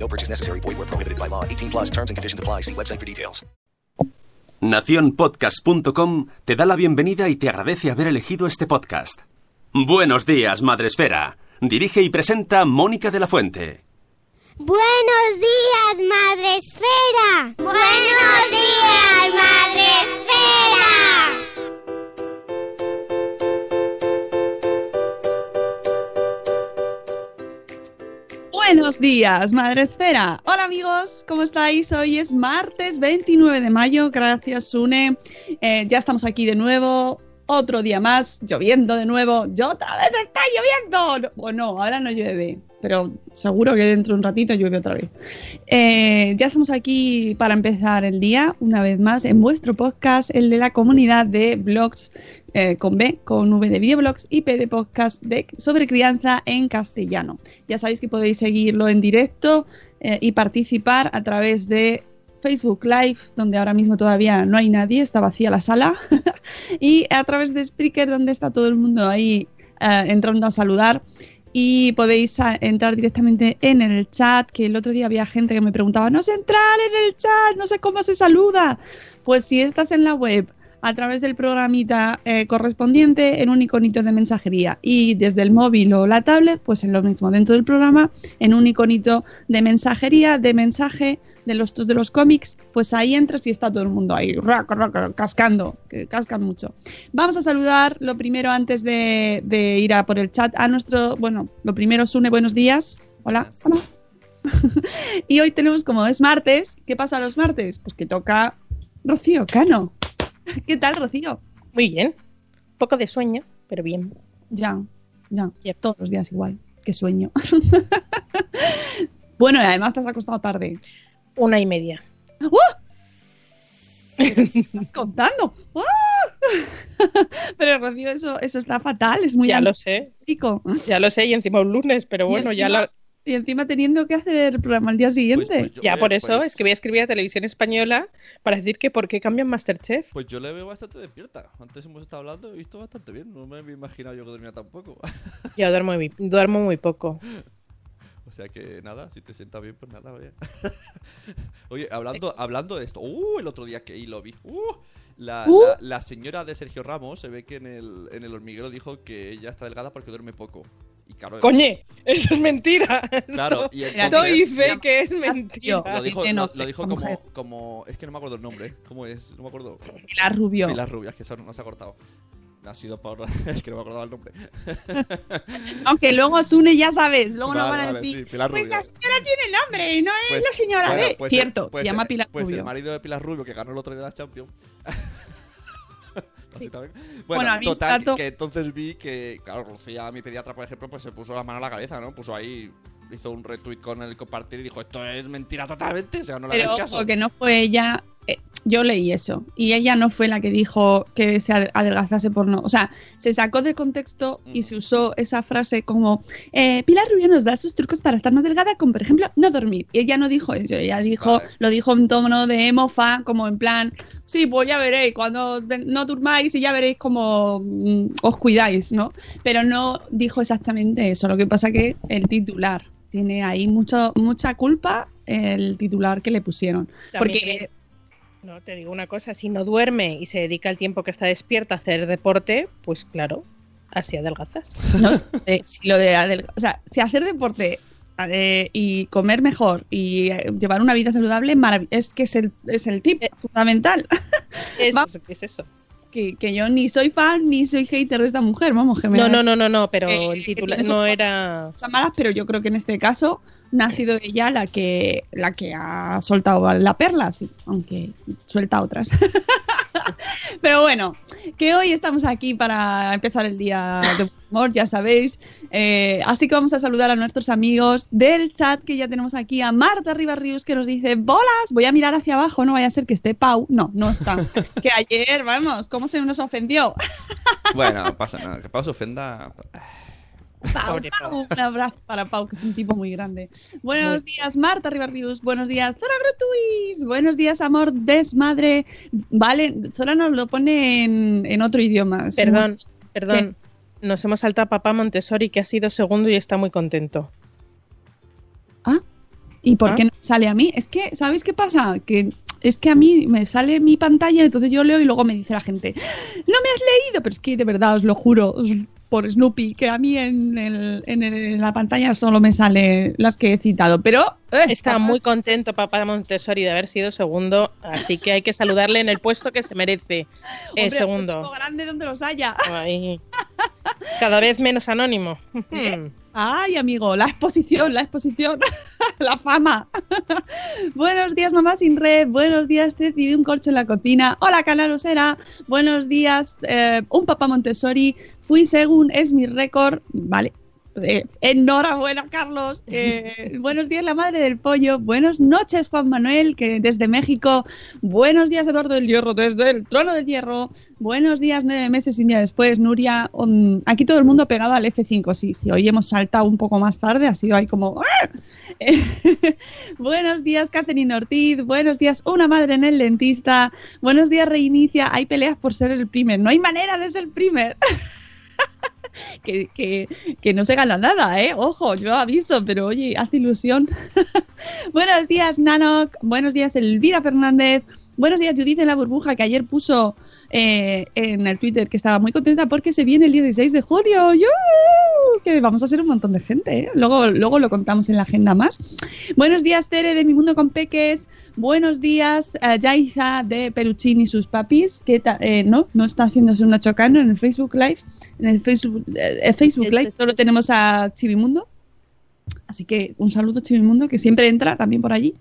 No purchase necessary. Void where prohibited by law. 18 plus terms and conditions apply. See website for details. Naciónpodcast.com te da la bienvenida y te agradece haber elegido este podcast. Buenos días, Madresfera. Dirige y presenta Mónica de la Fuente. Buenos días, Madre Esfera. Buenos días, Madre Buenos días, Madre Esfera. Hola amigos, ¿cómo estáis? Hoy es martes 29 de mayo. Gracias, Sune. Eh, ya estamos aquí de nuevo. Otro día más, lloviendo de nuevo. ¡Yo otra vez está lloviendo! No, Bueno, ahora no llueve, pero seguro que dentro de un ratito llueve otra vez. Eh, ya estamos aquí para empezar el día, una vez más, en vuestro podcast, el de la comunidad de blogs eh, con B, con V de videoblogs y P de podcast de, sobre crianza en castellano. Ya sabéis que podéis seguirlo en directo eh, y participar a través de Facebook Live, donde ahora mismo todavía no hay nadie, está vacía la sala, y a través de Spreaker, donde está todo el mundo ahí eh, entrando a saludar. Y podéis a- entrar directamente en el chat, que el otro día había gente que me preguntaba, no sé entrar en el chat, no sé cómo se saluda. Pues si estás en la web a través del programita eh, correspondiente en un iconito de mensajería y desde el móvil o la tablet, pues en lo mismo dentro del programa, en un iconito de mensajería, de mensaje de los de los cómics, pues ahí entras y está todo el mundo ahí raca, raca, cascando, que cascan mucho. Vamos a saludar lo primero antes de, de ir a por el chat a nuestro, bueno, lo primero Sune, buenos días. Hola, hola. y hoy tenemos como es martes, ¿qué pasa los martes? Pues que toca Rocío Cano. ¿Qué tal, Rocío? Muy bien. Poco de sueño, pero bien. Ya, ya, Yep. todos los días igual. Qué sueño. bueno, y además te has acostado tarde. Una y media. ¡Uh! ¿Qué estás contando? ¡Ah! Pero Rocío, eso, eso está fatal, es muy ya lo sé, chico. ya lo sé, y encima un lunes, pero bueno, ya lo- Y encima teniendo que hacer el programa al día siguiente. Pues- pues yo- ya por eso pues- es que voy a escribir a Televisión Española para decir que por qué cambian Masterchef. Pues yo le veo bastante despierta. Antes hemos estado hablando y he visto bastante bien. No me había imaginado yo que dormía tampoco. Yo duermo muy, duermo muy poco. o sea que nada, si te sienta bien, pues nada, vaya. Oye, hablando, hablando de esto. Uh, el otro día que ahí lo vi. Uh, la, Uh. la- la señora de Sergio Ramos se ve que en el, en el hormiguero dijo que ella está delgada porque duerme poco. Y claro, Coñe, eso es mentira. Claro, y Mira, entonces- Doy fe que es mentira. lo dijo, lo, lo como, como. Es que no me acuerdo el nombre. ¿Cómo es? No me acuerdo. Pilar Rubio. Pilar Rubias, que eso no se ha cortado. Ha sido por. es que no me acordaba el nombre. Aunque luego Sune, ya sabes, luego Vale, van a vale, decir. sí, Pilar pues la Rubio. señora tiene nombre y no es Pues- la señora bueno, de. pues el- Cierto, pues se llama Pilar Pues Rubio. el marido de Pilar Rubio, que ganó el otro día la Champions. Básicamente. Bueno, Bueno, total, dato- que entonces vi que, claro, Lucía, mi pediatra, por ejemplo, pues se puso la mano a la cabeza, ¿no? Puso ahí, hizo un retweet con el compartir y dijo, esto es mentira totalmente, o sea, no le Pero caso. ojo, que no fue ella. Yo leí eso. Y ella no fue la que dijo que se ade- adelgazase por no. O sea, se sacó de contexto y Mm. se usó esa frase como: eh, Pilar Rubio nos da sus trucos para estar más delgada, como por ejemplo no dormir. Y ella no dijo eso. Ella dijo, Vale. lo dijo en tono de mofa, como en plan: Sí, pues ya veréis, cuando no durmáis y ya veréis cómo mm, os cuidáis, ¿no? Pero no dijo exactamente eso. Lo que pasa que el titular tiene ahí mucho, mucha culpa el titular que le pusieron. También Porque No, te digo una cosa, si no duerme y se dedica el tiempo que está despierta a hacer deporte, pues claro, así adelgazas. no si lo de adelga- o sea, si hacer deporte eh, y comer mejor y eh, llevar una vida saludable es que es el, es el tip fundamental. Es, Vamos. ¿Qué es eso? Que, que yo ni soy fan ni soy hater de esta mujer, vamos, que me No, no, no, no, no, pero Eh, el titular no era. cosas malas, pero yo creo que en este caso no ha sido ella la que la que ha soltado la perla, sí, aunque suelta otras. pero bueno, que hoy estamos aquí para empezar el día de humor, ya sabéis. Eh, así que vamos a saludar a nuestros amigos del chat que ya tenemos aquí a Marta Ribarrius que nos dice bolas. Voy a mirar hacia abajo, no vaya a ser que esté Pau. No, no está. que ayer, vamos, cómo se nos ofendió. Bueno, no pasa nada. Que Pau se ofenda. Pau, Pau. Un abrazo para Pau, que es un tipo muy grande. Buenos días, Marta Ribarrius. Buenos días, Zora Gratuis. Buenos días, amor desmadre. Vale, Zora nos lo pone en, en otro idioma. Perdón, perdón. Nos hemos saltado a papá Montessori, que ha sido segundo y está muy contento. muy- ¿Y por ¿Ah? qué no sale a mí? Es que, ¿sabéis qué pasa? Que es que a mí me sale mi pantalla, entonces yo leo y luego me dice la gente, no me has leído, pero es que de verdad os lo juro, os- por Snoopy, que a mí en, el- en el- en la pantalla solo me sale las que he citado, pero... eh, Está muy contento papá Montessori de haber sido segundo, así que hay que saludarle en el puesto que se merece. Hombre, un segundo. tipo grande donde los haya. Ay. Cada vez menos anónimo. ¿Eh? Ay, amigo, la exposición, la exposición, la fama. Buenos días, mamá sin red. Buenos días, Ceci de un corcho en la cocina. Hola, canalosera. Buenos días, eh, un papá Montessori. Fui según es mi récord. Vale. Eh, enhorabuena, Carlos. Eh, buenos días, la madre del pollo. Buenas noches, Juan Manuel, que desde México. Buenos días, Eduardo del Hierro, desde el trono del hierro. Buenos días, nueve meses y un día después, Nuria. Um, aquí todo el mundo pegado al F5. Sí, sí, hoy hemos saltado un poco más tarde, ha sido ahí como. ¡ah! Eh, buenos días, Catherine Ortiz. Buenos días, una madre en el dentista. Buenos días, Reinicia. Hay peleas por ser el primer. No hay manera de ser primer. Que, que- que no se gana nada, ¿eh? Ojo, yo aviso, pero oye, hace ilusión. Buenos días, Nanok. Buenos días, Elvira Fernández. Buenos días, Judith en la burbuja, que ayer puso eh, en el Twitter que estaba muy contenta porque se viene el 16 de junio. ¡Yu! Que vamos a ser un montón de gente, ¿eh? Luego, luego lo contamos en la agenda más. Buenos días, Tere de Mi Mundo con Peques. Buenos días, Yaiza de Peruchín y sus papis, que eh, no, no está haciéndose una chocano en el Facebook Live. En el Facebook, eh, el Facebook Live solo tenemos a Chivimundo. Así que un saludo, Chivimundo, que siempre entra también por allí.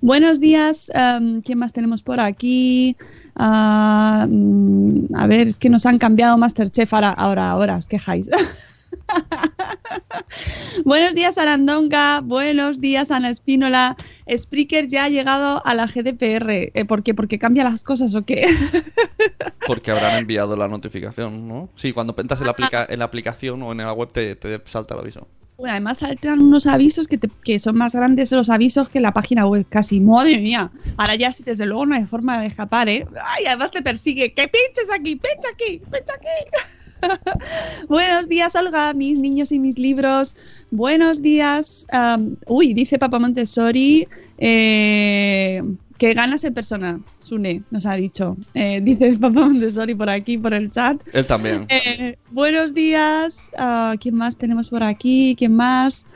Buenos días, em, ¿quién más tenemos por aquí? Ah, mm, a ver, es que nos han cambiado Masterchef ahora, ahora, ahora, os quejáis. Buenos días, Arandonga. Buenos días, Ana Espínola. Spreaker ya ha llegado a la GDPR. Eh, ¿Por qué? ¿Porque cambia las cosas o qué? Porque habrán enviado la notificación, ¿no? Sí, cuando entras en la, aplica- en la aplicación o en la web te, te salta el aviso. Bueno, además saltan unos avisos que, te- que son más grandes los avisos que la página web, casi. Madre mía. Ahora ya, desde luego, no hay forma de escapar, ¿eh? Ay, además te persigue. ¡Que pinches aquí! ¡Pincha aquí! ¡Pincha aquí! Buenos días, Olga, mis niños y mis libros. Buenos días. am, uy, dice Papa Montessori eh, que ganas en persona. Sune nos ha dicho. Eh, dice Papa Montessori por aquí, por el chat. Él también. Eh, buenos días. Ah, ¿Quién más tenemos por aquí? ¿Quién más?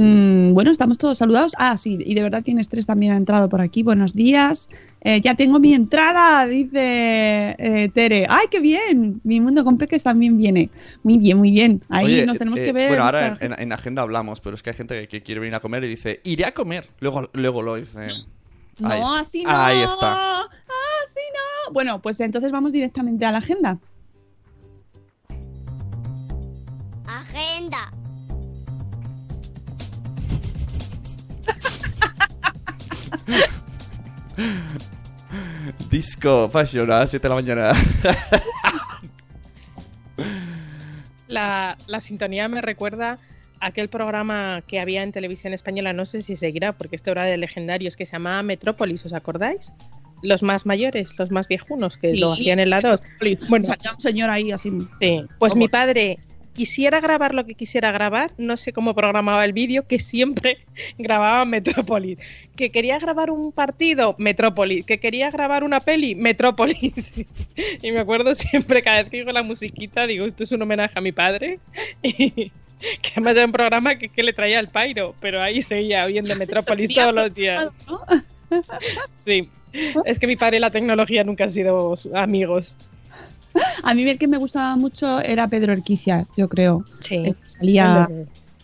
Mm, bueno, estamos todos saludados. Ah, sí, y de verdad tienes tres también ha entrado por aquí. Buenos días. Eh, ya tengo mi entrada, dice eh, Tere. ¡Ay, qué bien! Mi mundo con peques también viene. Muy bien, muy bien. Ahí Oye, nos tenemos eh, que ver. Bueno, ahora en agenda hablamos, pero es que hay gente que, que quiere venir a comer y dice, iré a comer. Luego, luego lo dice. No, Ahí así no. Ahí está. Así no. Bueno, pues entonces vamos directamente a la agenda. Agenda. Disco Fashion a las 7 de la mañana. La, la sintonía me recuerda aquel programa que había en televisión española, no sé si seguirá, porque este era de legendarios, que se llamaba Metrópolis, ¿os acordáis? Los más mayores, los más viejunos, que lo Sí. hacían en la 2. Bueno, Salía un señor ahí así. Sí, pues Vamos. mi padre quisiera grabar lo que quisiera grabar, no sé cómo programaba el vídeo, que siempre grababa Metrópolis. Que quería grabar un partido, Metrópolis. Que quería grabar una peli, Metrópolis. y me acuerdo siempre, cada vez que digo la musiquita, digo, esto es un homenaje a mi padre. Que además era un programa que, que le traía al Pairo, pero ahí seguía viendo Metrópolis todos los días. Sí, es que mi padre y la tecnología nunca han sido amigos. A mí el que me gustaba mucho era Pedro Erquicia, yo creo. Sí. El que salía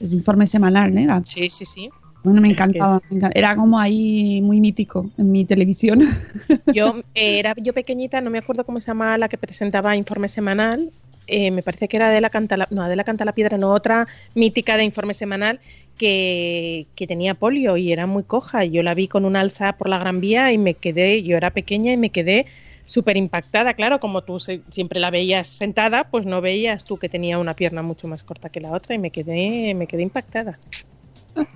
el informe semanal, ¿no? Era, Sí, sí, sí. bueno, me que- encantaba, me Era como ahí muy mítico en mi televisión. Yo eh, era yo pequeñita, no me acuerdo cómo se llamaba la que presentaba informe semanal. Eh, me parece que era de la canta la, no, de la canta la piedra, no otra mítica de informe semanal que, que tenía polio y era muy coja. Yo la vi con un alza por la Gran Vía y me quedé, yo era pequeña y me quedé súper impactada. Claro, como tú se- siempre la veías sentada, pues no veías tú que tenía una pierna mucho más corta que la otra y me quedé, me quedé impactada.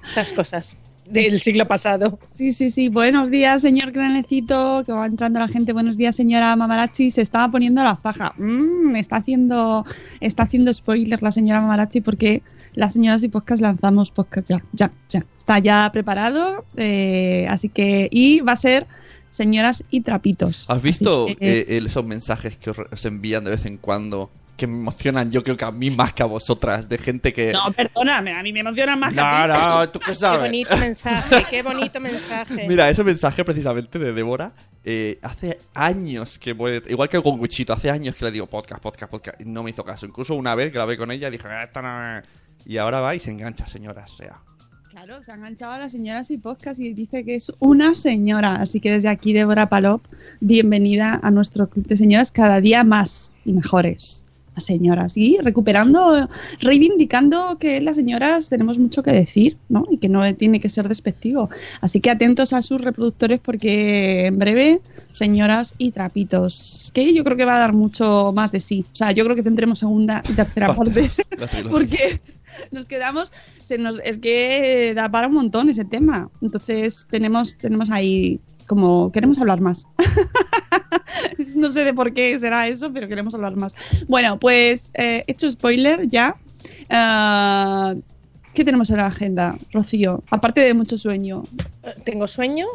Estas cosas del siglo pasado. Sí, sí, sí. Buenos días, señor Granecito, que va entrando la gente. Buenos días, señora Mamarachi. Se estaba poniendo la faja. Mm, está haciendo, está haciendo spoiler la señora Mamarachi porque las señoras y podcast lanzamos podcast ya, ya, ya. Está ya preparado, eh, así que y va a ser señoras y trapitos. ¿Has visto que, eh, esos mensajes que os envían de vez en cuando? Que me emocionan, yo creo que a mí más que a vosotras, de gente que... No, perdóname, a mí me emociona más que no, a ti. no, tú qué Qué sabes. bonito mensaje, qué bonito mensaje. Mira, ese mensaje precisamente de Débora, eh, hace años que voy, igual que con Wichito, hace años que le digo podcast, podcast, podcast, y no me hizo caso. Incluso una vez grabé con ella y dije, "Ah, esta no es". Y ahora va y se engancha, señora, o sea. Claro, se ha enganchado a las señoras y podcast y dice que es una señora. Así que desde aquí, Débora Palop, bienvenida a nuestro club de señoras cada día más y mejores. Las señoras. Y recuperando, reivindicando que las señoras tenemos mucho que decir, ¿no? Y que no tiene que ser despectivo. Así que atentos a sus reproductores porque en breve, señoras y trapitos. Que yo creo que va a dar mucho más de sí. O sea, yo creo que tendremos segunda y tercera parte. Porque nos quedamos se nos es que da para un montón ese tema entonces tenemos tenemos ahí como queremos hablar más no sé de por qué será eso pero queremos hablar más bueno pues eh, hecho spoiler ya Ah, ¿qué tenemos en la agenda Rocío aparte de mucho sueño Tengo sueño,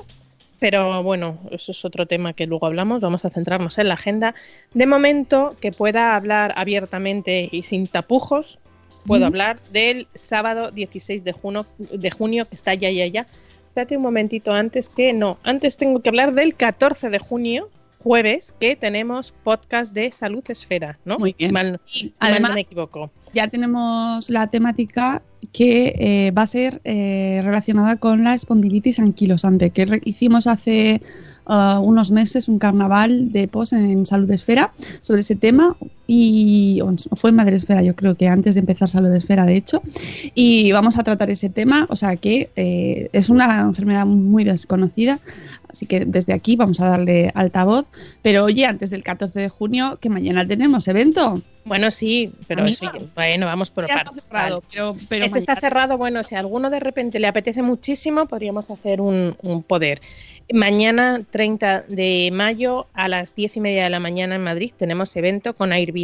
pero bueno, eso es otro tema que luego hablamos. Vamos a centrarnos en la agenda. De momento, que pueda hablar abiertamente y sin tapujos, puedo hablar del sábado 16 de junio, de junio, que está ya, ya, ya. Espérate un momentito antes que no. Antes tengo que hablar del 14 de junio, jueves, que tenemos podcast de Salud Esfera, ¿no? Muy bien. Mal, y si mal además no me equivoco. ya tenemos la temática que eh, va a ser eh, relacionada con la espondilitis anquilosante, que hicimos hace uh, unos meses un carnaval de pos en Salud Esfera sobre ese tema y o fue en Madre Esfera, yo creo que antes de empezar Salud Esfera, de hecho, y vamos a tratar ese tema, o sea que eh, es una enfermedad muy desconocida, así que desde aquí vamos a darle altavoz, pero oye, antes del 14 de junio, que mañana tenemos evento. Bueno, sí, pero sí, bueno, vamos por cerrado, Vale. pero, pero este está cerrado, bueno, si a alguno de repente le apetece muchísimo, podríamos hacer un, un poder. Mañana, 30 de mayo, a las 10 y media de la mañana en Madrid, tenemos evento con Airbnb.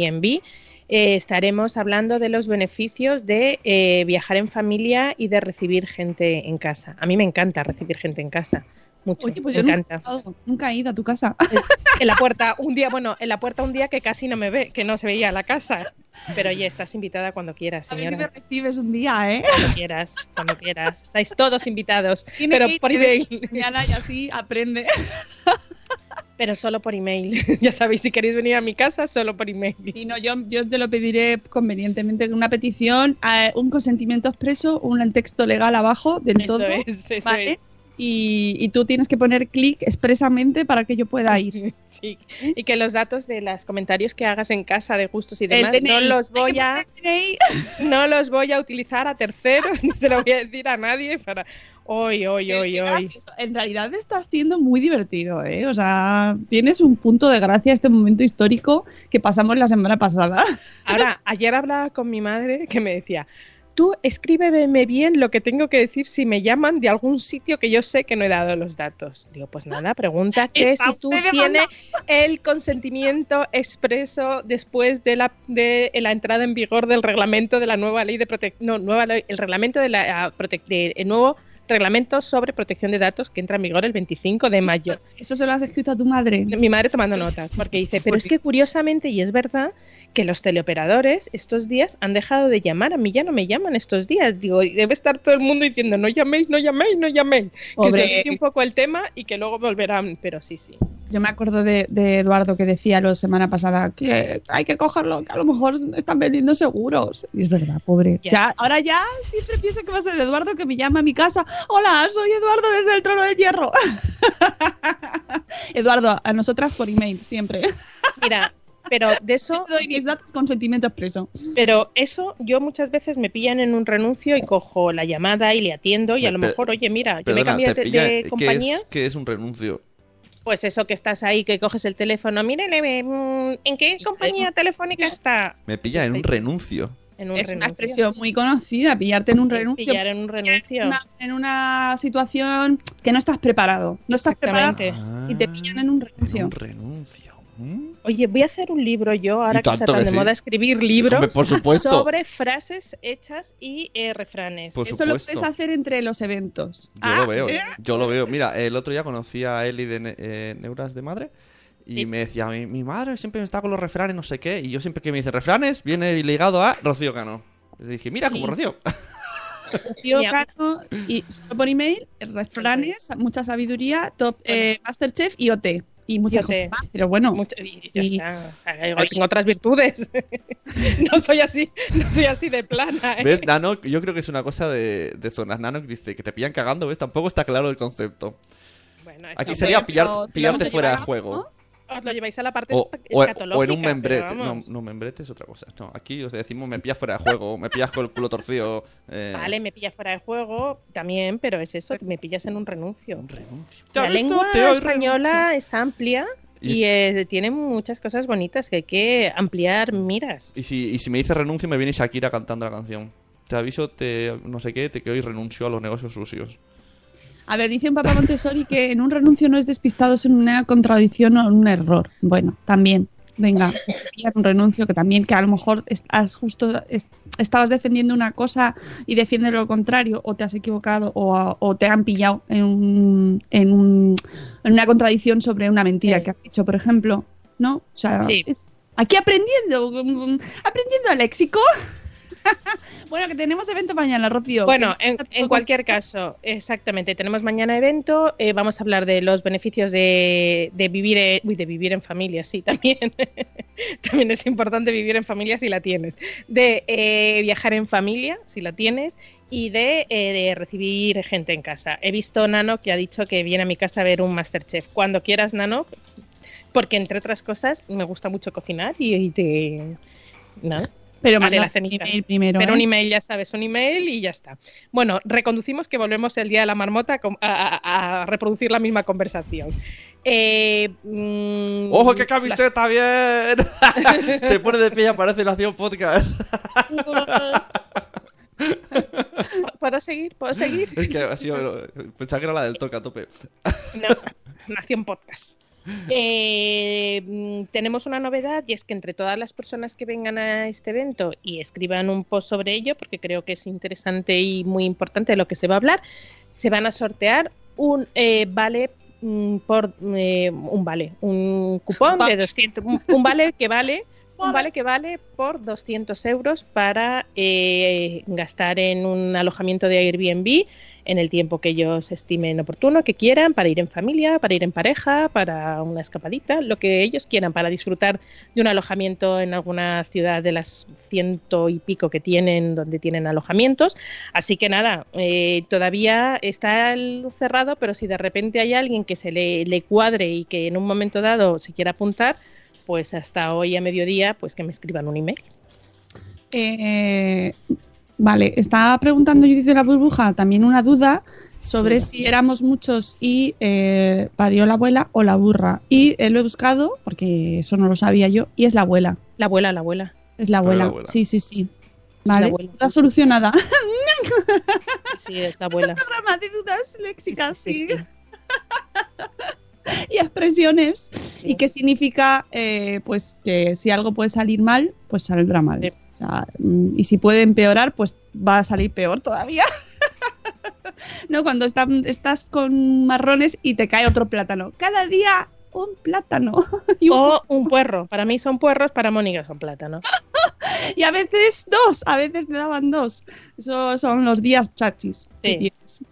Eh, estaremos hablando de los beneficios de eh, viajar en familia y de recibir gente en casa. A mí me encanta recibir gente en casa. Mucho, Oye, pues me yo nunca he, encanta. estado, nunca he ido a tu casa. En la puerta, un día, bueno, en la puerta un día que casi no me ve, que no se veía la casa. Pero oye, estás invitada cuando quieras, A ver si me señora. recibes un día, ¿eh? Cuando quieras, cuando quieras. Estáis todos invitados, Tiene pero que ir por email. mañana y así aprende. Pero solo por email. Ya sabéis, si queréis venir a mi casa, solo por email. Y no, yo, yo te lo pediré convenientemente, una petición, eh, un consentimiento expreso, un texto legal abajo del Eso todo. es, eso ¿vale? es. Y, y tú tienes que poner clic expresamente para que yo pueda ir. Sí. Y que los datos de los comentarios que hagas en casa de gustos y demás, no los voy a, no los voy a utilizar a terceros, ni se lo voy a decir a nadie para hoy, hoy, hoy, hoy. En realidad estás siendo muy divertido, ¿eh? O sea, tienes un punto de gracia este momento histórico que pasamos la semana pasada. Ahora, ayer hablaba con mi madre que me decía, tú escríbeme bien lo que tengo que decir si me llaman de algún sitio que yo sé que no he dado los datos. Digo, pues nada, pregunta que si tú tienes el consentimiento expreso después de la, de la entrada en vigor del reglamento de la nueva ley de protección, no, nueva ley, el reglamento de la ah, de- el nuevo reglamento sobre protección de datos que entra en vigor el 25 de mayo. Eso se lo has escrito a tu madre. Mi madre tomando notas, porque dice, pero es que curiosamente, y es verdad, que los teleoperadores estos días han dejado de llamar. A mí ya no me llaman estos días. Digo, debe estar todo el mundo diciendo, no llaméis, no llaméis, no llaméis. Que se un poco el tema y que luego volverán, pero sí, sí. Yo me acuerdo de, de Eduardo que decía la semana pasada que hay que cogerlo, que a lo mejor están vendiendo seguros. Y es verdad, pobre. Ya. Ya, ahora ya siempre pienso que va a ser Eduardo que me llama a mi casa. Hola, soy Eduardo desde el trono del hierro. Eduardo, a nosotras por email, siempre. Mira, pero de eso, doy mis datos con sentimiento expreso. pero eso yo muchas veces me pillan en un renuncio y cojo la llamada y le atiendo y a lo mejor, oye, mira, yo me cambié de, de ¿qué compañía. es, qué es un renuncio? Pues eso que estás ahí, que coges el teléfono, mírele, mm, ¿en qué compañía telefónica está? Me pilla en un renuncio. En un Es una renuncio. expresión muy conocida, pillarte en un renuncio. Pillar en un renuncio. En una, en una situación que no estás preparado. No estás preparado Exactamente. y te pillan en un En renuncio. un renuncio. ¿Mm? Oye, voy a hacer un libro yo, ahora que está tan que de sí. moda escribir libros Hombre, por supuesto. sobre frases hechas y eh, refranes. Por Eso lo puedes hacer entre los eventos. Yo Ah, lo veo, ¿eh? yo lo veo. Mira, el otro día conocí a Eli de Ne- eh, Neuras de Madre y Sí. me decía, mi, mi madre siempre me está con los refranes, no sé qué, y yo siempre que me dice refranes, viene ligado a Rocío Cano. Le dije, mira, como Sí. Rocío. Tío Mira. Cano, y solo por email, refranes, mucha sabiduría, top eh, Masterchef y OT. Y muchas cosas más. Pero bueno, Mucho- y ya está. Tengo otras virtudes. no soy así, no soy así de plana. ¿eh? ¿Ves, Nano? Yo creo que es una cosa de, de zonas. Nano que dice que te pillan cagando, ¿ves? Tampoco está claro el concepto. Bueno, Aquí sería pillar- pillarte a fuera de juego. ¿no? Os lo lleváis a la parte O, escatológica. o en un membrete. No, no, membrete es otra cosa. No, aquí os decimos me pillas fuera de juego, me pillas con el culo torcido. eh, Vale, me pillas fuera de juego también, pero es eso, me pillas en un renuncio. Un renuncio. ¿Ya La lengua española es amplia Y- y, eh, tiene muchas cosas bonitas que hay que ampliar miras. Y si, y si me dice renuncio, me viene Shakira cantando la canción. Te aviso, te no sé qué, te que hoy renuncio a los negocios sucios. A ver, dice un papá Montessori que en un renuncio no es despistado, es una contradicción o un error. Bueno, también. Venga, un renuncio que también que a lo mejor estás justo est- estabas defendiendo una cosa y defiendes lo contrario o te has equivocado o, a- o te han pillado en, un, en, un- en una contradicción sobre una mentira Sí. que has dicho, por ejemplo, ¿no? O sea, Sí. es- aquí aprendiendo, mm, aprendiendo léxico. bueno, que tenemos evento mañana, Rocío. Bueno, en, en cualquier caso, exactamente, tenemos mañana evento, eh, vamos a hablar de los beneficios de, de vivir, en, uy, de vivir en familia, sí, también. también es importante vivir en familia si la tienes. De eh, viajar en familia, si la tienes, y de, eh, de recibir gente en casa. He visto Nano que ha dicho que viene a mi casa a ver un Masterchef. Cuando quieras, Nano, porque entre otras cosas me gusta mucho cocinar y, y te... Nada. Pero la cenita. email primero. Pero ¿eh? un email, ya sabes, un email y ya está. Bueno, reconducimos que volvemos el día de la marmota a, a- a reproducir la misma conversación. Eh, mm, ¡Ojo, qué la- camiseta! ¡Bien! Se pone de pie y aparece la acción podcast. ¿Puedo seguir? ¿Puedo seguir? es que ha sido. Pensaba que era la del toque a tope. No, Nación Podcast. Eh, mm, tenemos una novedad y es que entre todas las personas que vengan a este evento y escriban un post sobre ello, porque creo que es interesante y muy importante de lo que se va a hablar, se van a sortear un eh, vale mm, por eh, un vale, un cupón de 200, un, un vale que vale un vale que vale por 200 euros para eh, gastar en un alojamiento de Airbnb en el tiempo que ellos estimen oportuno, que quieran, para ir en familia, para ir en pareja, para una escapadita, lo que ellos quieran, para disfrutar de un alojamiento en alguna ciudad de las ciento y pico que tienen, donde tienen alojamientos. Así que nada, eh, todavía está el cerrado, pero si de repente hay alguien que se le, cuadre y que en un momento dado se quiera apuntar, pues hasta hoy a mediodía, pues que me escriban un email. Eh, vale, estaba preguntando Judith de la burbuja también una duda sobre si éramos muchos y eh, parió la abuela o la burra. Y eh, lo he buscado, porque eso no lo sabía yo, y es la abuela. La abuela, la abuela. Es la abuela. la abuela. Sí, sí, sí. Vale, abuela. está solucionada. Sí, es la abuela. Programa de dudas léxicas, Sí, sí. sí. y expresiones. ¿Y qué significa? eh, pues que si algo puede salir mal, pues saldrá mal. Sea, mm, y si puede empeorar, pues va a salir peor todavía. no, cuando estás con marrones y te cae otro plátano. Cada día un plátano. y, un- O un puerro. Para mí son puerros, para Mónica son plátanos. y a veces dos, a veces te daban dos. Esos son los días chachis. que Sí. tienes.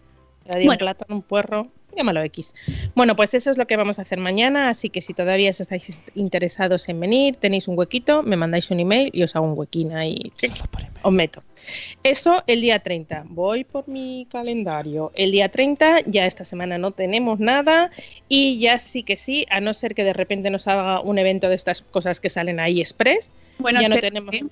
Cada día Bueno. un plátano, un puerro, llámalo X. Bueno, pues eso es lo que vamos a hacer mañana, así que si todavía estáis interesados en venir, tenéis un huequito, me mandáis un email y os hago un huequín ahí. Os meto. Eso el día 30. Voy por mi calendario. El día 30, ya esta semana no tenemos nada y ya sí que sí, a no ser que de repente nos haga un evento de estas cosas que salen ahí express. Bueno, ya no tenemos. ¿eh?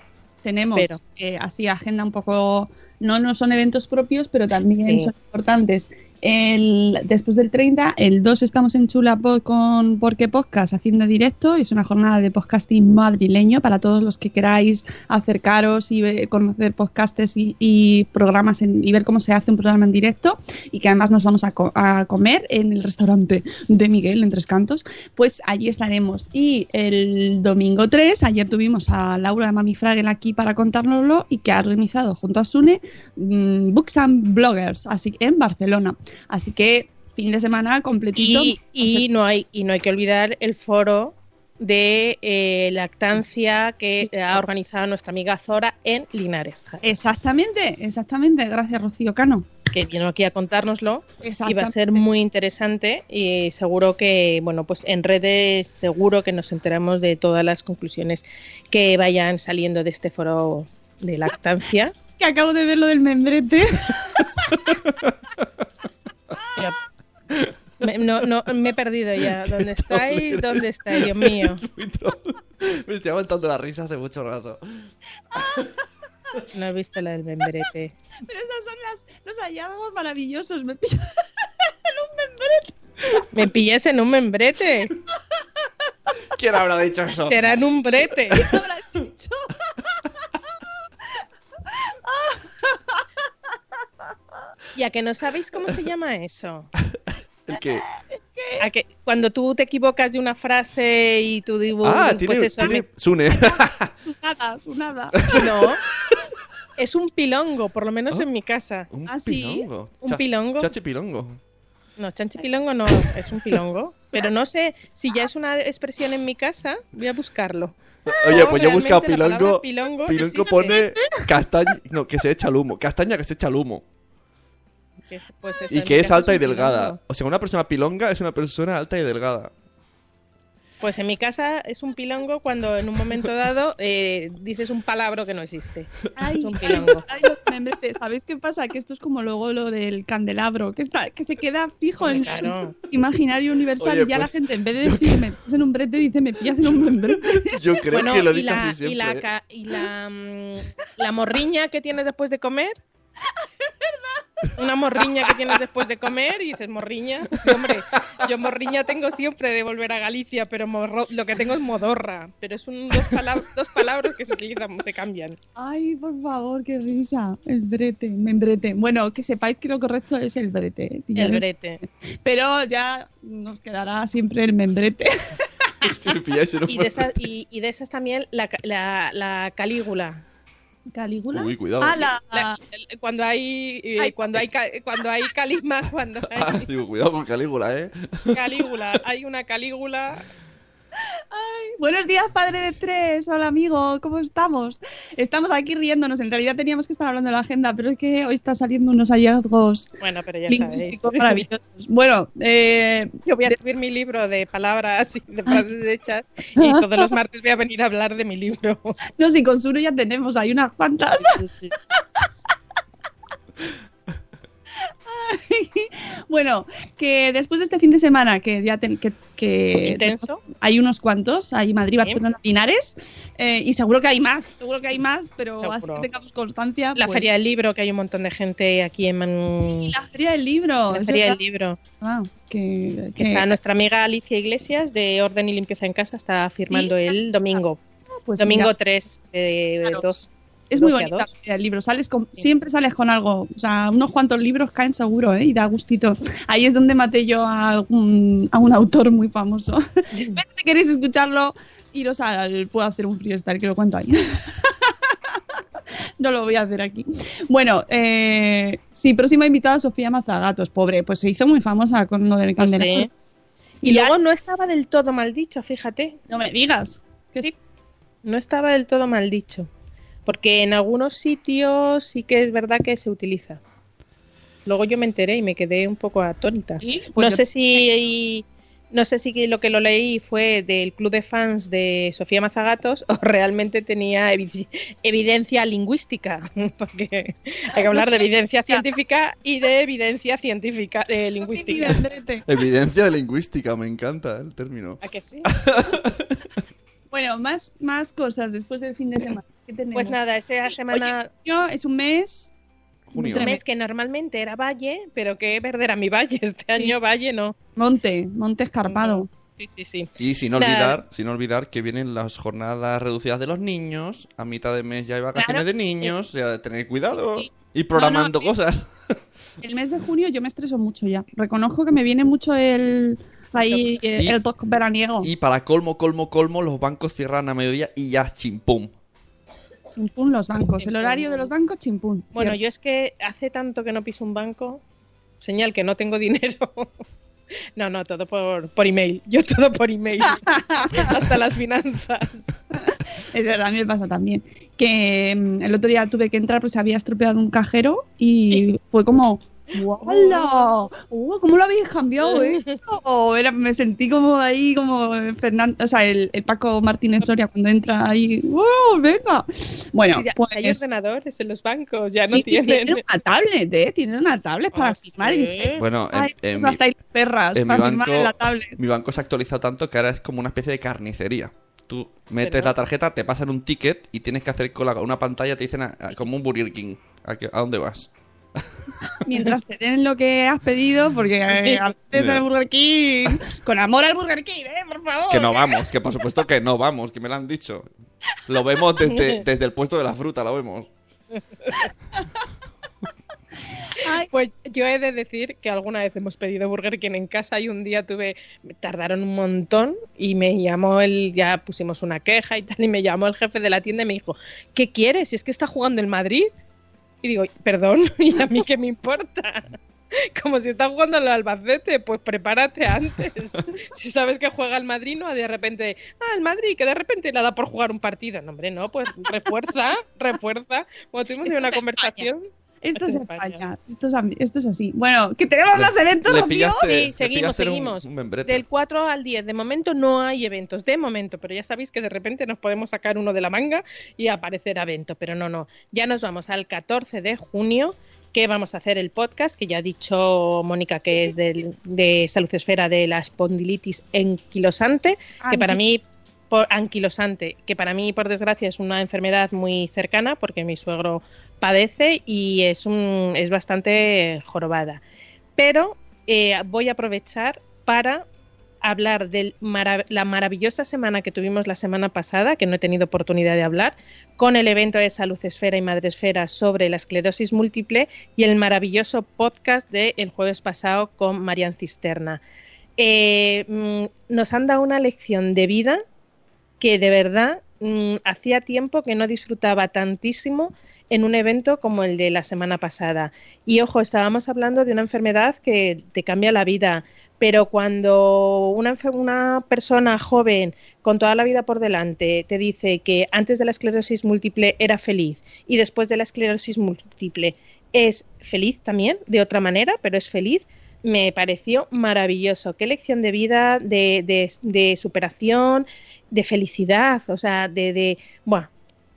tenemos Pero. eh, así agenda un poco, no, no son eventos propios, pero también Sí. son importantes. El, después del 30, el 2 estamos en Chula con Porque Podcast haciendo directo. Es una jornada de podcasting madrileño para todos los que queráis acercaros y conocer podcasters y, y programas en- y ver cómo se hace un programa en directo. Y que además nos vamos a, co- a comer en el restaurante de Miguel en Tres Cantos. Pues allí estaremos. Y el domingo 3, ayer tuvimos a Laura de Mami Fragel aquí para contárnoslo y que ha organizado junto a Sune mm, Books and Bloggers así en Barcelona. Así que fin de semana completito. Y, y no hay, y no hay que olvidar el foro de eh, lactancia que ha organizado nuestra amiga Zora en Linares, Exactamente, exactamente. Gracias, Rocío Cano. que vino aquí a contárnoslo y va a ser muy interesante y seguro que, bueno, pues en redes seguro que nos enteramos de todas las conclusiones que vayan saliendo de este foro de lactancia. Que acabo de ver lo del membrete. Ya. Me, no, no, me he perdido ya. ¿Dónde estáis? ¿Dónde estáis? Dios mío. Muy troll. Me estoy aguantando la risa hace mucho rato. No he visto la del membrete. Pero esos son las, los hallazgos maravillosos. Me pillo en un membrete. Me pillas en un membrete. ¿Quién habrá dicho eso? Será en un brete. Habrás dicho. ¿Y a que no sabéis cómo se llama eso? El que... A que cuando tú te equivocas de una frase y tú dibujas, Ah, tiene, pues eso tiene... me- Sune. Su nada, su nada. No. Es un pilongo, por lo menos ¿Ah? en mi casa. Un ¿Ah, sí? pilongo. Un Cha- pilongo. Chachi pilongo. No, chanchi pilongo no, es un pilongo. Pero no sé si ya es una expresión en mi casa, voy a buscarlo. Oye, No, pues yo he buscado pilongo. pilongo Pilongo pone castaña. No, que se echa el humo. Castaña que se echa el humo. Que, pues eso, Y que es casa alta y un delgada. pilongo. O sea, una persona pilonga es una persona alta y delgada. Pues en mi casa es un pilongo cuando en un momento dado eh, dices un palabra que no existe. Ay, Es un pilongo. ay. ¿Sabéis qué pasa? Que esto es como luego lo del candelabro, que está, que se queda fijo en Claro. el imaginario universal Oye, y ya la pues- gente en vez de decir me pillas en un brete dice me pillas en un membrete. Yo creo Bueno, que lo he y dicho la, así y la, siempre. ¿eh? ca- y la, mm, la morriña que tienes después de comer. Una morriña que tienes después de comer y dices morriña. Sí, hombre, yo morriña tengo siempre de volver a Galicia, pero morro- lo que tengo es modorra. Pero es un, dos, pala- dos palabras que se utilizan, se cambian. Ay, por favor, qué risa. El brete, membrete. Bueno, que sepáis que lo correcto es el brete. El brete. Pero ya nos quedará siempre el membrete. Es que Y de, esas, y, y de esas también la, ca- la, la calígula. ¿Calígula? Uy, cuidado. Ah, la, La- cuando hay eh, cuando hay ca- cuando hay calisma, cuando Ah, hay digo, cuidado con Calígula, ¿eh? calígula, hay una calígula Buenos días, padre de tres. Hola, amigo. ¿Cómo estamos? Estamos aquí riéndonos. En realidad teníamos que estar hablando de la agenda, pero es que hoy están saliendo unos hallazgos Bueno, pero ya sabéis. lingüísticos maravillosos. Bueno, eh, Yo voy a escribir mi libro de palabras y de frases hechas y todos los martes voy a venir a hablar de mi libro. no, si con Suro ya tenemos, hay unas cuantas. bueno, que después de este fin de semana, que ya ten- que, que Intenso. hay unos cuantos, hay Madrid, Sí. Barcelona, Linares, eh, y seguro que hay más, seguro que hay más, pero así Seguro. que tengamos constancia. La pues- feria del libro, que hay un montón de gente aquí en Y la feria del libro. la feria del libro. Ah, que, está nuestra amiga Alicia Iglesias de Orden y Limpieza en Casa, está firmando Sí, está- el domingo. pues domingo mira, 3 de Claro. 2. Es muy 12 a bonita la 2. feria del libro. Sales con, Sí. Siempre sales con algo. O sea, unos cuantos libros caen seguro, ¿eh? Y da gustito. Ahí es donde maté yo a, algún, a un autor muy famoso. Pero si queréis escucharlo, iros al Puedo hacer un freestyle, que lo cuento ahí. no lo voy a hacer aquí. Bueno, eh, sí, próxima invitada Sofía Mazagatos, pobre, pues se hizo muy famosa con lo del No sé. candelero. Y luego no estaba del todo mal dicho, fíjate. No me digas. Que Sí, no estaba del todo mal dicho. Porque en algunos sitios sí que es verdad que se utiliza. Luego yo me enteré y me quedé un poco atónita. Sí, pues no yo- sé si no sé si lo que lo leí fue del club de fans de Sofía Mazagatos o realmente tenía evi- evidencia lingüística, porque hay que hablar de evidencia científica y de evidencia científica de lingüística. Evidencia lingüística, me encanta el término. ¿A que sí? Bueno, más, más cosas después del fin de semana. ¿Qué tenemos? Pues nada, esa semana Yo, es un mes. Junio. un mes que normalmente era valle, pero que perderá mi valle. Este año valle no. Monte, monte escarpado. Sí, sí, sí. Y sin olvidar, sin olvidar que vienen las jornadas reducidas de los niños, a mitad de mes ya hay vacaciones Claro. de niños, o sea, tener cuidado. Sí. Y programando No, no, cosas. El mes de junio yo me estreso mucho ya. Reconozco que me viene mucho el ahí el, Y- el toque veraniego. Y para colmo, colmo, colmo, los bancos cierran a mediodía y ya chimpum. Chimpún los bancos. El horario de los bancos, chimpún. Bueno, Cierto. yo es que hace tanto que no piso un banco, señal que no tengo dinero. No, no, todo por, por email. Yo todo por email. Hasta las finanzas. Es verdad, a mí me pasa también. Que mm, el otro día tuve que entrar porque se había estropeado un cajero y fue como. ¡Wala! ¡Uh, ¿Cómo lo habéis cambiado, eh? Oh, era- me sentí como ahí, como Fernando, o sea, el, el Paco Martínez Soria cuando entra ahí. ¡Oh, venga! Bueno, Ya- pues. hay ordenadores en los bancos, ya no tienen. tienen una tablet, ¿eh? Tienen una tablet para Ah, firmar. Y dije, Bueno, en, en hasta mi, perras en mi para firmar en la banco, tablet. mi banco se ha actualizado tanto que ahora es como una especie de carnicería. Tú metes ¿Verdad? la tarjeta, te pasan un ticket y tienes que hacer cola con una pantalla, te dicen a- a- como un Burger King. ¿A, qué- a dónde vas? Mientras te den lo que has pedido, porque eh, a veces el Burger King. Con amor al Burger King, ¿eh? Por favor. Que no vamos, que por supuesto que no vamos, que me lo han dicho. Lo vemos desde, desde el puesto de la fruta, lo vemos. Ay, Pues yo he de decir que alguna vez hemos pedido Burger King en casa y un día tuve, tardaron un montón y me llamó el, ya pusimos una queja y tal, y me llamó el jefe de la tienda y me dijo, ¿qué quieres? Si es que está jugando el Madrid. Y digo, perdón, ¿y a mí qué me importa? Como si está jugando el Albacete, pues prepárate antes. Si sabes que juega el Madrid, no de repente, ah, el Madrid, que de repente le da por jugar un partido. No, hombre, no, pues refuerza, refuerza. Cuando tuvimos una España. Esto es España. Esto es, esto es así. Bueno, que tenemos más eventos, le Rocío. pillaste, Sí, seguimos, un- seguimos. un. Del 4 al 10. De momento no hay eventos, de momento, pero ya sabéis que de repente nos podemos sacar uno de la manga y aparecer evento, pero no, no. Ya nos vamos al 14 de junio, que vamos a hacer el podcast, que ya ha dicho Mónica que es del, de Salud Esfera de la espondilitis enquilosante, que para mí por anquilosante, que para mí por desgracia es una enfermedad muy cercana porque mi suegro padece y es un es bastante jorobada. Pero eh, voy a aprovechar para hablar de la maravillosa semana que tuvimos la semana pasada, que no he tenido oportunidad de hablar, con el evento de Salud Esfera y Madre Esfera sobre la esclerosis múltiple y el maravilloso podcast el jueves pasado con Marian Cisterna. Eh, mm, nos han dado una lección de vida que de verdad mm, hacía tiempo que no disfrutaba tantísimo en un evento como el de la semana pasada. Y ojo, estábamos hablando de una enfermedad que te cambia la vida, pero cuando una, una persona joven con toda la vida por delante te dice que antes de la esclerosis múltiple era feliz y después de la esclerosis múltiple es feliz también, de otra manera, pero es feliz, me pareció maravilloso. Qué lección de vida, de, de- de superación, de felicidad, o sea, de, de bueno,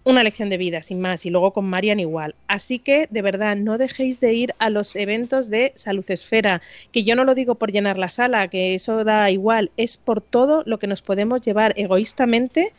una lección de vida, sin más, y luego con Marian igual. Así que, de verdad, no dejéis de ir a los eventos de Salud Esfera, que yo no lo digo por llenar la sala, que eso da igual, es por todo lo que nos podemos llevar egoístamente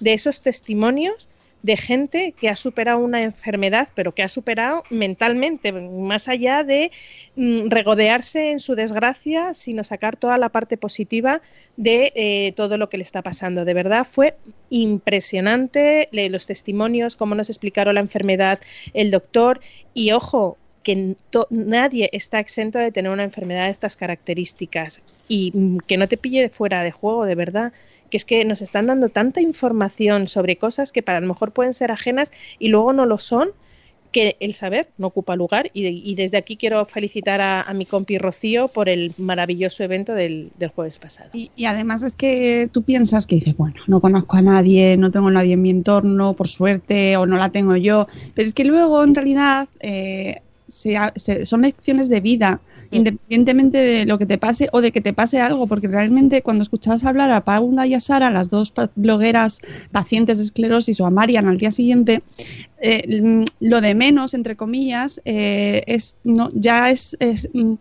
de esos testimonios de gente que ha superado una enfermedad, pero que ha superado mentalmente, más allá de mm, regodearse en su desgracia, sino sacar toda la parte positiva de eh, todo lo que le está pasando. De verdad fue impresionante los testimonios, cómo nos explicaron la enfermedad el doctor y ojo, que nadie está exento de tener una enfermedad de estas características y mm, que no te pille fuera de juego, de verdad que es que nos están dando tanta información sobre cosas que para lo mejor pueden ser ajenas y luego no lo son, que el saber no ocupa lugar y, desde aquí quiero felicitar a, mi compi Rocío por el maravilloso evento del, jueves pasado. Y, además es que tú piensas que dices, bueno, no conozco a nadie, no tengo a nadie en mi entorno, por suerte, o no la tengo yo, pero es que luego en realidad eh, son lecciones de vida, mm. independientemente de lo que te pase o de que te pase algo, porque realmente cuando escuchabas hablar a Paula y a Sara, las dos blogueras pacientes de esclerosis, o a Marian al día siguiente, eh, lo de menos, entre comillas, eh, es, no, ya es, mm,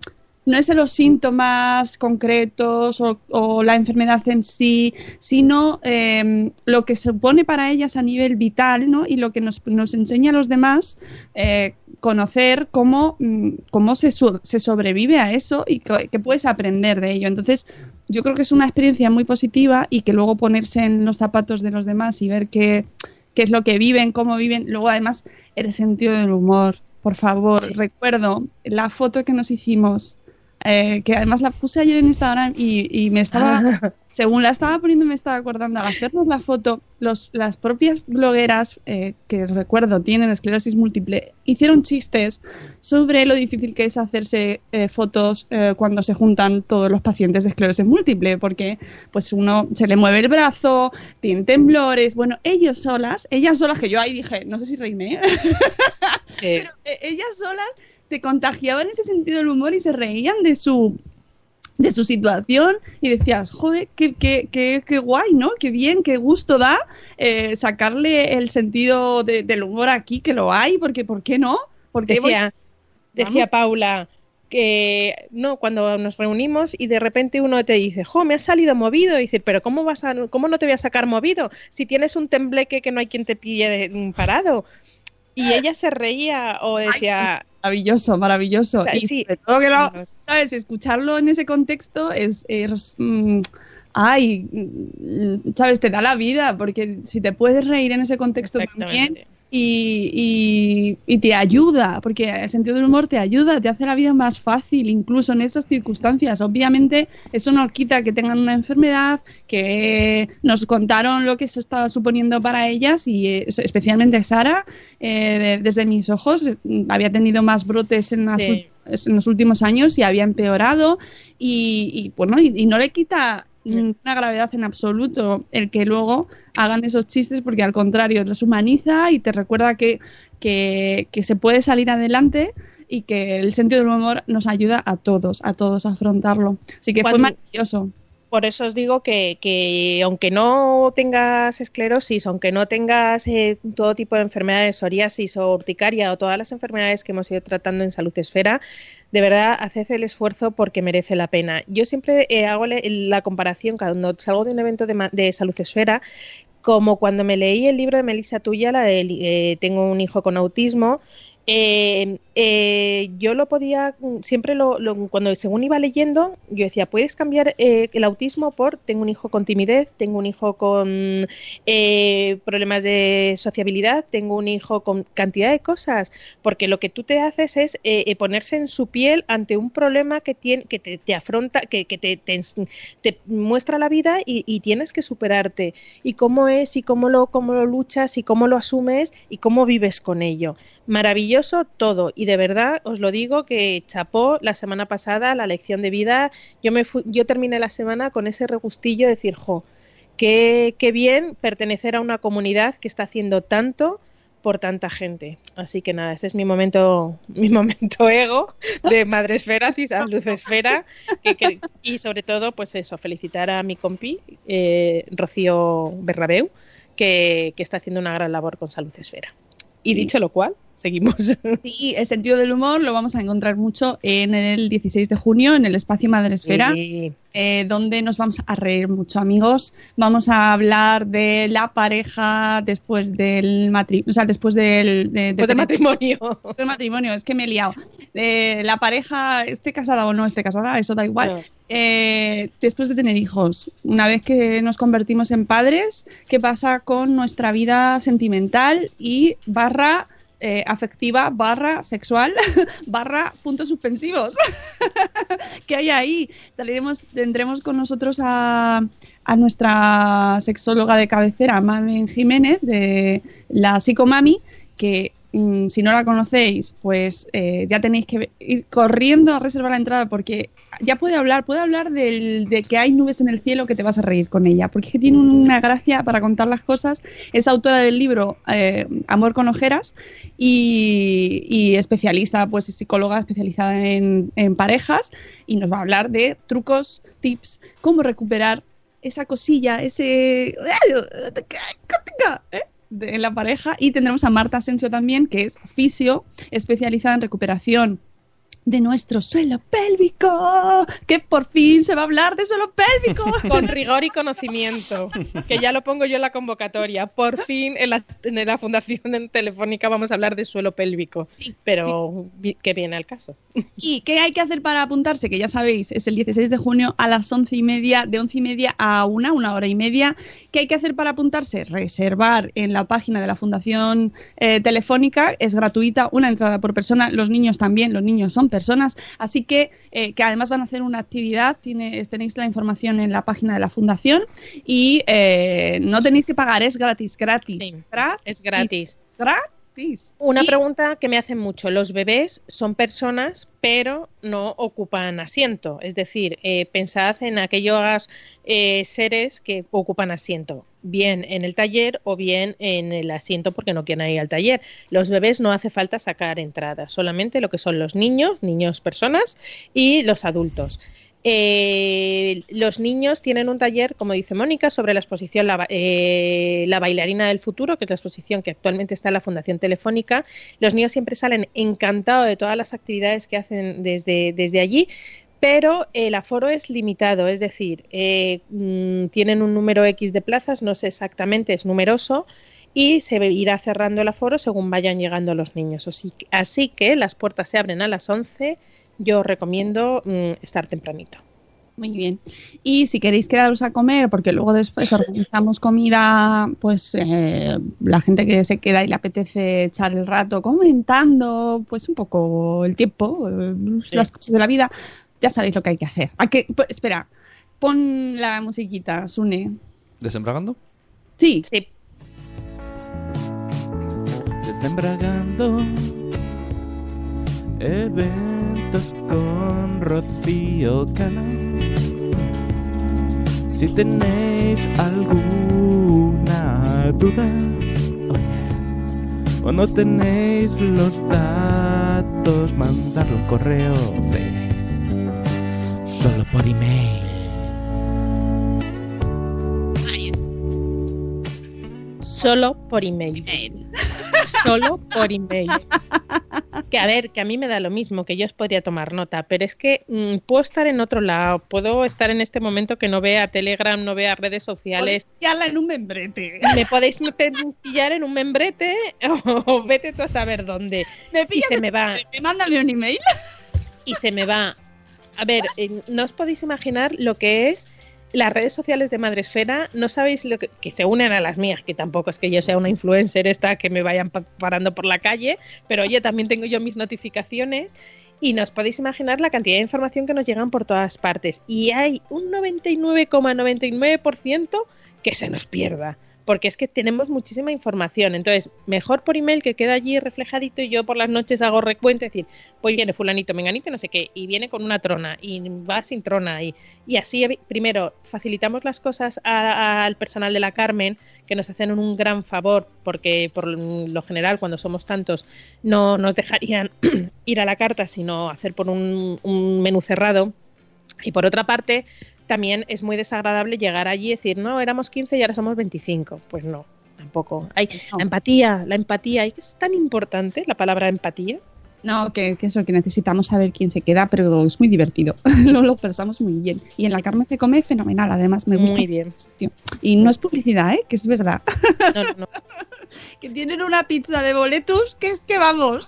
no es de los síntomas concretos o, la enfermedad en sí, sino em, lo que se supone para ellas a nivel vital ¿no? y lo que nos, nos enseña a los demás eh, conocer cómo, mm, cómo se, se, sobrevive a eso y qué puedes aprender de ello. Entonces, yo creo que es una experiencia muy positiva y que luego ponerse en los zapatos de los demás y ver qué, qué es lo que viven, cómo viven, luego además el sentido del humor. Por favor, recuerdo la foto que nos hicimos eh, que además la puse ayer en Instagram y, me estaba, según la estaba poniendo, me estaba acordando al hacernos la foto, los, las propias blogueras, eh, que recuerdo tienen esclerosis múltiple, hicieron chistes sobre lo difícil que es hacerse eh, fotos cuando se juntan todos los pacientes de esclerosis múltiple, porque pues uno se le mueve el brazo, tiene temblores, bueno, ellos solas, ellas solas, que yo ahí dije, no sé si reíme, pero ellas solas te contagiaban ese sentido del humor y se reían de su de su situación y decías, joder, qué, qué, qué, qué guay, ¿no? Qué bien, qué gusto da eh, sacarle el sentido del humor aquí, que lo hay, porque ¿por qué no? Porque decía, decía Paula que no, cuando nos reunimos y de repente uno te dice, jo, me has salido movido, y dice, pero ¿cómo vas a, cómo no te voy a sacar movido? Si tienes un tembleque que no hay quien te pille parado. Y ella se reía o decía, Maravilloso, maravilloso. y todo que lo, ¿sabes? Escucharlo en ese contexto es, mm, ay, mm, ¿sabes? Te da la vida, porque si te puedes reír en ese contexto también y, te ayuda, porque el sentido del humor te ayuda, te hace la vida más fácil, incluso en esas circunstancias. Obviamente, eso no quita que tengan una enfermedad, que nos contaron lo que eso estaba suponiendo para ellas y eh, especialmente Sara, eh, desde mis ojos, había tenido más brotes en, los últimos años y había empeorado y, bueno, y no le quita ninguna gravedad en absoluto el que luego hagan esos chistes porque al contrario los humaniza y te recuerda que, que, se puede salir adelante y que el sentido del humor nos ayuda a todos, a todos a afrontarlo. Así que fue maravilloso. Por eso os digo que, que, aunque no tengas esclerosis, aunque no tengas eh, todo tipo de enfermedades, psoriasis o urticaria o todas las enfermedades que hemos ido tratando en Salud Esfera, de verdad haced el esfuerzo porque merece la pena. Yo siempre eh, hago la comparación cuando salgo de un evento de, de Salud Esfera como cuando me leí el libro de Melissa Tuya, la de eh, Tengo un hijo con autismo, eh, eh, yo lo podía, siempre lo, cuando según iba leyendo, yo decía, puedes cambiar eh, el autismo por tengo un hijo con timidez, tengo un hijo con problemas de sociabilidad, tengo un hijo con cantidad de cosas, porque lo que tú te haces es ponerse en su piel ante un problema que, tiene, que te, afronta, que, te, te, muestra la vida y, y, tienes que superarte. Y cómo es, y cómo lo, cómo lo luchas, y cómo lo asumes, y cómo vives con ello maravilloso todo y de verdad os lo digo que chapó la semana pasada la lección de vida yo me yo terminé la semana con ese regustillo de decir jo qué, qué bien pertenecer a una comunidad que está haciendo tanto por tanta gente. Así que nada, ese es mi momento, mi momento ego de Madre Esfera, Luz Esfera, y sobre todo, pues eso, felicitar a mi compi, eh, Rocío Berrabeu, que, que, está haciendo una gran labor con Salud Esfera. Y dicho lo cual, seguimos. Sí, el sentido del humor lo vamos a encontrar mucho en el 16 de junio, en el espacio Madresfera, eh, donde nos vamos a reír mucho, amigos. Vamos a hablar de la pareja después del matrimonio, o sea, después del matrimonio. Del matrimonio, es que me he liado. la pareja, esté casada o no esté casada, eso da igual. Eh, después de tener hijos, una vez que nos convertimos en padres, ¿qué pasa con nuestra vida sentimental y barra eh, afectiva barra sexual barra puntos suspensivos que hay ahí. Tendremos, con nosotros a, a nuestra sexóloga de cabecera, Mami Jiménez, de la Psicomami, que si no la conocéis, pues eh, ya tenéis que ir corriendo a reservar la entrada porque ya puede hablar, puede hablar del- de que hay nubes en el cielo que te vas a reír con ella, porque es que tiene una gracia para contar las cosas. Es autora del libro eh, Amor con ojeras y, especialista, pues es psicóloga especializada en, en parejas y nos va a hablar de trucos, tips, cómo recuperar esa cosilla, ese... ¿eh? De en la pareja y tendremos a Marta Asensio también, que es fisio especializada en recuperación de nuestro suelo pélvico, que por fin se va a hablar de suelo pélvico. Con rigor y conocimiento, que ya lo pongo yo en la convocatoria. Por fin en la, en la Fundación Telefónica vamos a hablar de suelo pélvico, pero vi- que viene al caso. ¿Y qué hay que hacer para apuntarse? Que ya sabéis, es el 16 de junio a las once y media, de once y media a una, una hora y media. ¿Qué hay que hacer para apuntarse? Reservar en la página de la Fundación eh, Telefónica, es gratuita, una entrada por persona, los niños también, los niños son personas, así que, eh, que además van a hacer una actividad, tiene- tenéis la información en la página de la Fundación y eh, no tenéis que pagar, es gratis, gratis. Sí, Es gratis. Gratis. Una Y- pregunta que me hacen mucho. Los bebés son personas, pero no ocupan asiento. Es decir, eh, pensad en aquellos eh, seres que ocupan asiento, bien en el taller o bien en el asiento porque no quieren ir al taller. Los bebés no hace falta sacar entradas, solamente lo que son los niños, niños personas y los adultos. Eh, los niños tienen un taller, como dice Mónica, sobre la exposición eh, La bailarina del futuro, que es la exposición que actualmente está en la Fundación Telefónica. Los niños siempre salen encantados de todas las actividades que hacen desde, desde allí, pero el aforo es limitado, es decir, eh, mm, tienen un número X de plazas, no sé exactamente, es numeroso. Y se irá cerrando el aforo según vayan llegando los niños. Así, así que las puertas se abren a las 11. Yo recomiendo mm, estar tempranito. Muy bien. Y si queréis quedaros a comer, porque luego después organizamos comida, pues eh, la gente que se queda y le apetece echar el rato comentando, pues un poco el tiempo, eh, las cosas de la vida, ya sabéis lo que hay que hacer. ¿A qué? Pues, espera, pon la musiquita, Sune. ¿Desembragando? Sí. Sí. Desembragando con Rocío Cala. Si tenéis alguna duda oye, o no tenéis los datos, mandarlo un correo. Solo por email. Solo por email. Solo por email. Que a ver, que a mí me da lo mismo, que yo os podría tomar nota, pero es que mm, puedo estar en otro lado, puedo estar en este momento que no vea Telegram, no vea redes sociales, pillarla en un membrete. me podéis meter- pillar en un membrete o vete tú a saber dónde. Me Y se me va, membrete, Mándame un email. y se me va. A ver, eh, no os podéis imaginar lo que es las redes sociales de Madresfera. No sabéis lo que, que se unen a las mías, que tampoco es que yo sea una influencer esta que me vayan pa- parando por la calle, pero oye, también tengo yo mis notificaciones. Y no os podéis imaginar la cantidad de información que nos llegan por todas partes. Y hay un 99,99% que se nos pierda. Porque es que tenemos muchísima información. Entonces, mejor por email que queda allí reflejadito y yo por las noches hago recuento, es decir, pues viene fulanito, menganito, no sé qué, y viene con una trona, y va sin trona, y, y así, primero, facilitamos las cosas al personal de la Carmen, que nos hacen un gran favor, porque por lo general, cuando somos tantos, no nos dejarían ir a la carta, sino hacer por un, un menú cerrado. Y por otra parte, también es muy desagradable llegar allí y decir, no, éramos 15 y ahora somos 25. Pues no, tampoco. Hay No. la empatía, la empatía, es tan importante la palabra empatía. No, que, que eso, que necesitamos saber quién se queda, pero es muy divertido. lo, lo pensamos muy bien. Y en la Carmen se come fenomenal, además, me gusta. Muy bien. Y no es publicidad, ¿eh? Que es verdad. No, no, no. que tienen una pizza de boletus que es que vamos.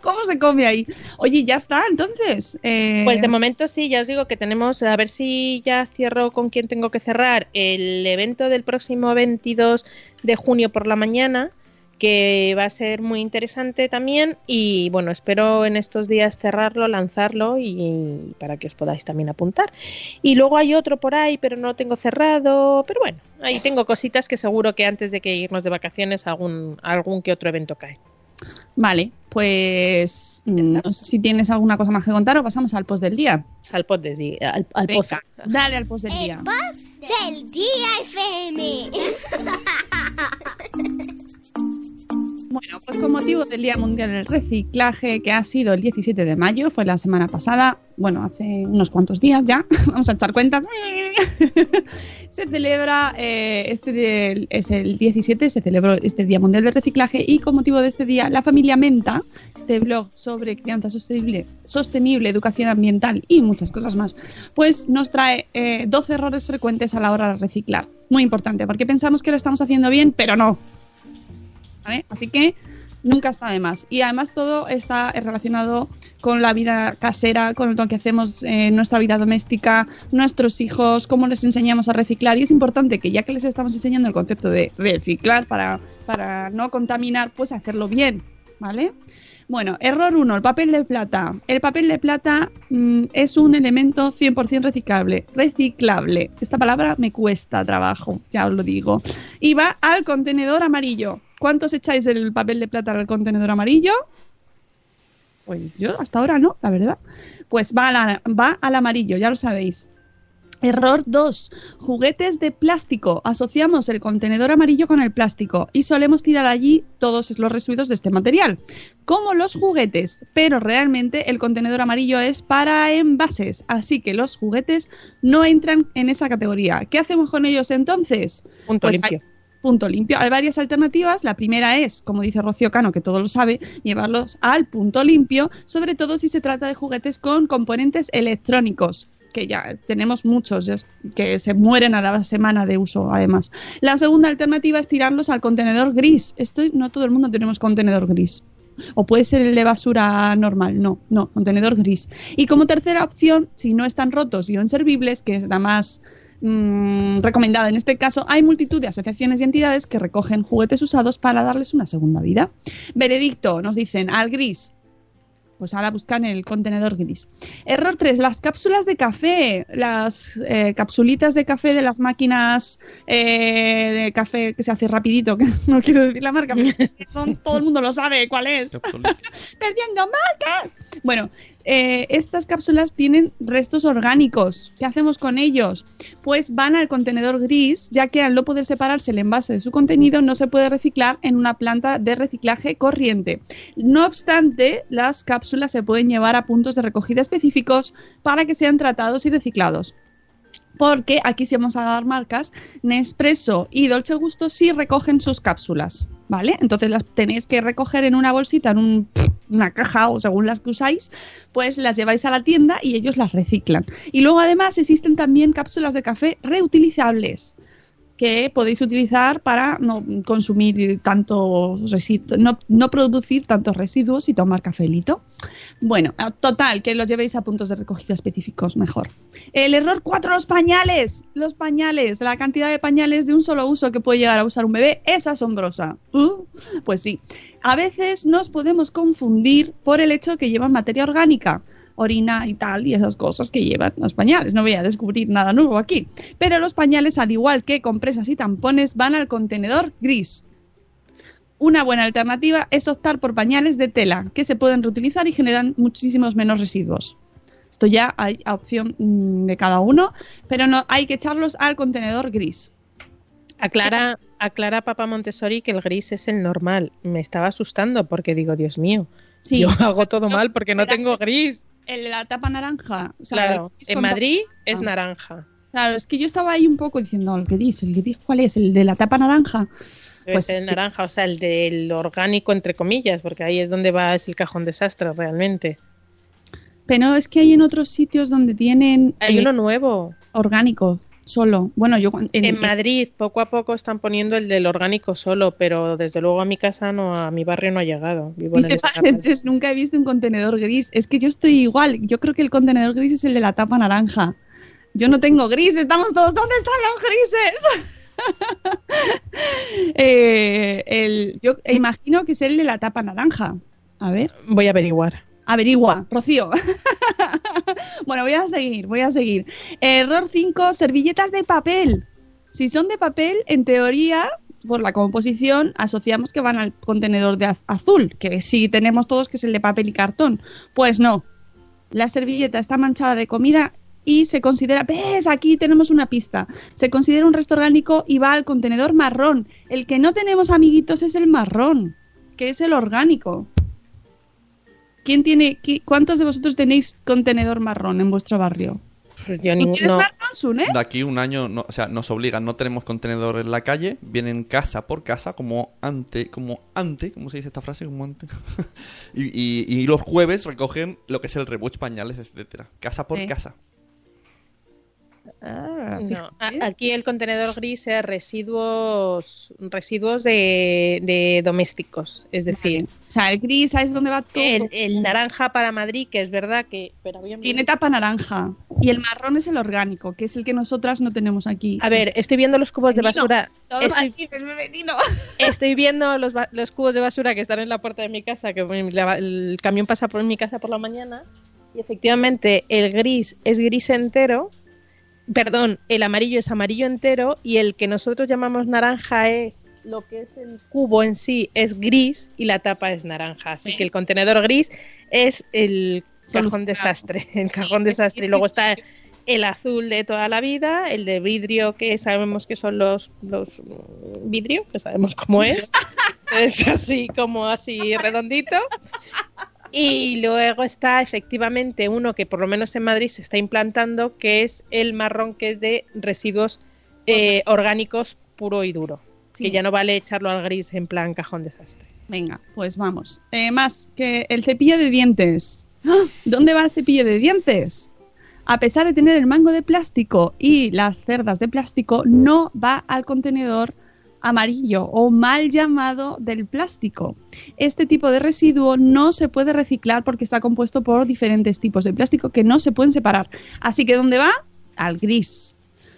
¿Cómo se come ahí? Oye, ya está, entonces. Eh, Pues de momento sí, ya os digo que tenemos, a ver si ya cierro con quién tengo que cerrar, el evento del próximo 22 de junio por la mañana, que va a ser muy interesante también y bueno, espero en estos días cerrarlo, lanzarlo y para que os podáis también apuntar. Y luego hay otro por ahí, pero no lo tengo cerrado, pero bueno, ahí tengo cositas que seguro que antes de que irnos de vacaciones algún, algún que otro evento cae. Vale, pues mm, no sé si tienes alguna cosa más que contar o pasamos al post del día. Al post del día. Al, al Venga, post. dale al post del día. El post del día FM. Bueno, pues con motivo del Día Mundial del Reciclaje, que ha sido el 17 de mayo, fue la semana pasada, bueno, hace unos cuantos días ya, vamos a echar cuentas, se celebra, eh, este es el 17, se celebró este Día Mundial del Reciclaje y con motivo de este día, la familia Menta, este blog sobre crianza sostenible, sostenible educación ambiental y muchas cosas más, pues nos trae eh, 12 errores frecuentes a la hora de reciclar. Muy importante, porque pensamos que lo estamos haciendo bien, pero no, ¿vale? Así que nunca está de más. Y además todo está relacionado con la vida casera, con lo que hacemos en nuestra vida doméstica, nuestros hijos, cómo les enseñamos a reciclar. Y es importante que ya que les estamos enseñando el concepto de reciclar para, para no contaminar, pues hacerlo bien, ¿vale? Bueno, error 1, el papel de plata. El papel de plata mm, es un elemento 100% reciclable. Reciclable. Esta palabra me cuesta trabajo, ya os lo digo. Y va al contenedor amarillo. ¿Cuántos echáis el papel de plata al contenedor amarillo? Pues yo hasta ahora no, la verdad. Pues va, va al amarillo, ya lo sabéis. Error 2. Juguetes de plástico. Asociamos el contenedor amarillo con el plástico y solemos tirar allí todos los residuos de este material, como los juguetes, pero realmente el contenedor amarillo es para envases, así que los juguetes no entran en esa categoría. ¿Qué hacemos con ellos entonces? Punto Pues limpio. hay- punto limpio. Hay varias alternativas. La primera es, como dice Rocío Cano, que todo lo sabe, llevarlos al punto limpio, sobre todo si se trata de juguetes con componentes electrónicos que ya tenemos muchos que se mueren a la semana de uso, además. La segunda alternativa es tirarlos al contenedor gris. Esto no todo el mundo tenemos contenedor gris. O puede ser el de basura normal, no, no, contenedor gris. Y como tercera opción, si no están rotos y o inservibles, que es la más mm, recomendada en este caso, hay multitud de asociaciones y entidades que recogen juguetes usados para darles una segunda vida. Veredicto, nos dicen al gris. Pues ahora buscan el contenedor gris. Error 3, las cápsulas de café, las eh, capsulitas de café de las máquinas eh, de café que se hace rapidito, que no quiero decir la marca, pero todo el mundo lo sabe cuál es. Perdiendo marca. Bueno, eh, estas cápsulas tienen restos orgánicos. ¿Qué hacemos con ellos? Pues van al contenedor gris, ya que al no poder separarse el envase de su contenido, no se puede reciclar en una planta de reciclaje corriente. No obstante, las cápsulas se pueden llevar a puntos de recogida específicos para que sean tratados y reciclados. Porque aquí sí vamos a dar marcas, Nespresso y Dolce Gusto sí recogen sus cápsulas, ¿vale? Entonces las tenéis que recoger en una bolsita, en un- una caja o según las que usáis, pues las lleváis a la tienda y ellos las reciclan. Y luego además existen también cápsulas de café reutilizables que podéis utilizar para no consumir tantos residuos, no, no producir tantos residuos y tomar cafelito. Bueno, total, que los llevéis a puntos de recogida específicos mejor. El error 4, los pañales. Los pañales, la cantidad de pañales de un solo uso que puede llegar a usar un bebé es asombrosa. Uh, pues sí. A veces nos podemos confundir por el hecho de que llevan materia orgánica, orina y tal, y esas cosas que llevan los pañales. No voy a descubrir nada nuevo aquí. Pero los pañales, al igual que compresas y tampones, van al contenedor gris. Una buena alternativa es optar por pañales de tela, que se pueden reutilizar y generan muchísimos menos residuos. Esto ya hay a opción mm, de cada uno, pero no hay que echarlos al contenedor gris. Aclara, aclara Papa Montessori que el gris es el normal. Me estaba asustando porque digo, Dios mío, Sí. yo hago todo mal porque no tengo gris. El de la tapa naranja. o sea, Claro, el en Madrid tapa- es Ah. naranja. Claro, es que yo estaba ahí un poco diciendo, ¿el gris? ¿El gris cuál es? ¿El de la tapa naranja? Pues ser naranja, o sea, el del orgánico, entre comillas, porque ahí es donde va, es el cajón desastre realmente. Pero es que hay en otros sitios donde tienen Hay eh, uno nuevo. orgánico solo. Bueno, yo En Madrid, poco a poco están poniendo el del orgánico solo, pero desde luego a mi casa no, a mi barrio no ha llegado. Vivo en paréntesis, nunca he visto un contenedor gris. Es que yo estoy igual. Yo creo que el contenedor gris es el de la tapa naranja. Yo no tengo gris, estamos todos. ¿Dónde están los grises? Eh, el, yo imagino que es el de la tapa naranja. A ver. Voy a averiguar. Averigua, Rocío. bueno, voy a seguir, voy a seguir. Error 5, servilletas de papel. Si son de papel, en teoría, por la composición, asociamos que van al contenedor de az- azul, que sí tenemos todos, que es el de papel y cartón. Pues no. La servilleta está manchada de comida y se considera, ves, aquí tenemos una pista. Se considera un resto orgánico y va al contenedor marrón. El que no tenemos, amiguitos, es el marrón, que es el orgánico. ¿Quién tiene, qui- ¿Cuántos de vosotros tenéis contenedor marrón en vuestro barrio? Pues yo ¿Tú ni- tienes no. marrón, Sune? De aquí un año, no- o sea, nos obligan, no tenemos contenedor en la calle, vienen casa por casa, como ante, como ante, ¿cómo se dice esta frase? Como ante. y, y- y los jueves recogen lo que es el rebuch, pañales, etcétera. Casa por Sí. casa. Ah, No, aquí el contenedor gris es residuos residuos de, de domésticos, es decir, O sea, el gris, ¿sabes dónde va todo? el, el naranja para Madrid, que es verdad que pero. Tiene tapa naranja. Y el marrón es el orgánico, que es el que nosotras no tenemos aquí. A ver, estoy viendo los cubos de basura. Todo Estoy, es estoy viendo los, los cubos de basura que están en la puerta de mi casa, que el camión pasa por mi casa por la mañana. Y efectivamente, el gris es gris entero. Perdón, el amarillo es amarillo entero. Y el que nosotros llamamos naranja es lo que es el cubo en sí, es gris y la tapa es naranja. Así ¿Ves? que el contenedor gris es el cajón Solucionado. desastre. El cajón desastre. Y luego está el azul de toda la vida, el de vidrio que sabemos que son los, los mm, vidrio, que sabemos cómo es. es así como así redondito. Y luego está efectivamente uno que por lo menos en Madrid se está implantando, que es el marrón que es de residuos eh, orgánicos puro y duro. Sí. Que ya no vale echarlo al gris en plan cajón desastre. Venga, pues vamos. Eh, más que el cepillo de dientes. ¡Ah! ¿Dónde va el cepillo de dientes? A pesar de tener el mango de plástico y las cerdas de plástico, no va al contenedor amarillo o mal llamado del plástico. Este tipo de residuo no se puede reciclar porque está compuesto por diferentes tipos de plástico que no se pueden separar. Así que ¿dónde va? Al gris.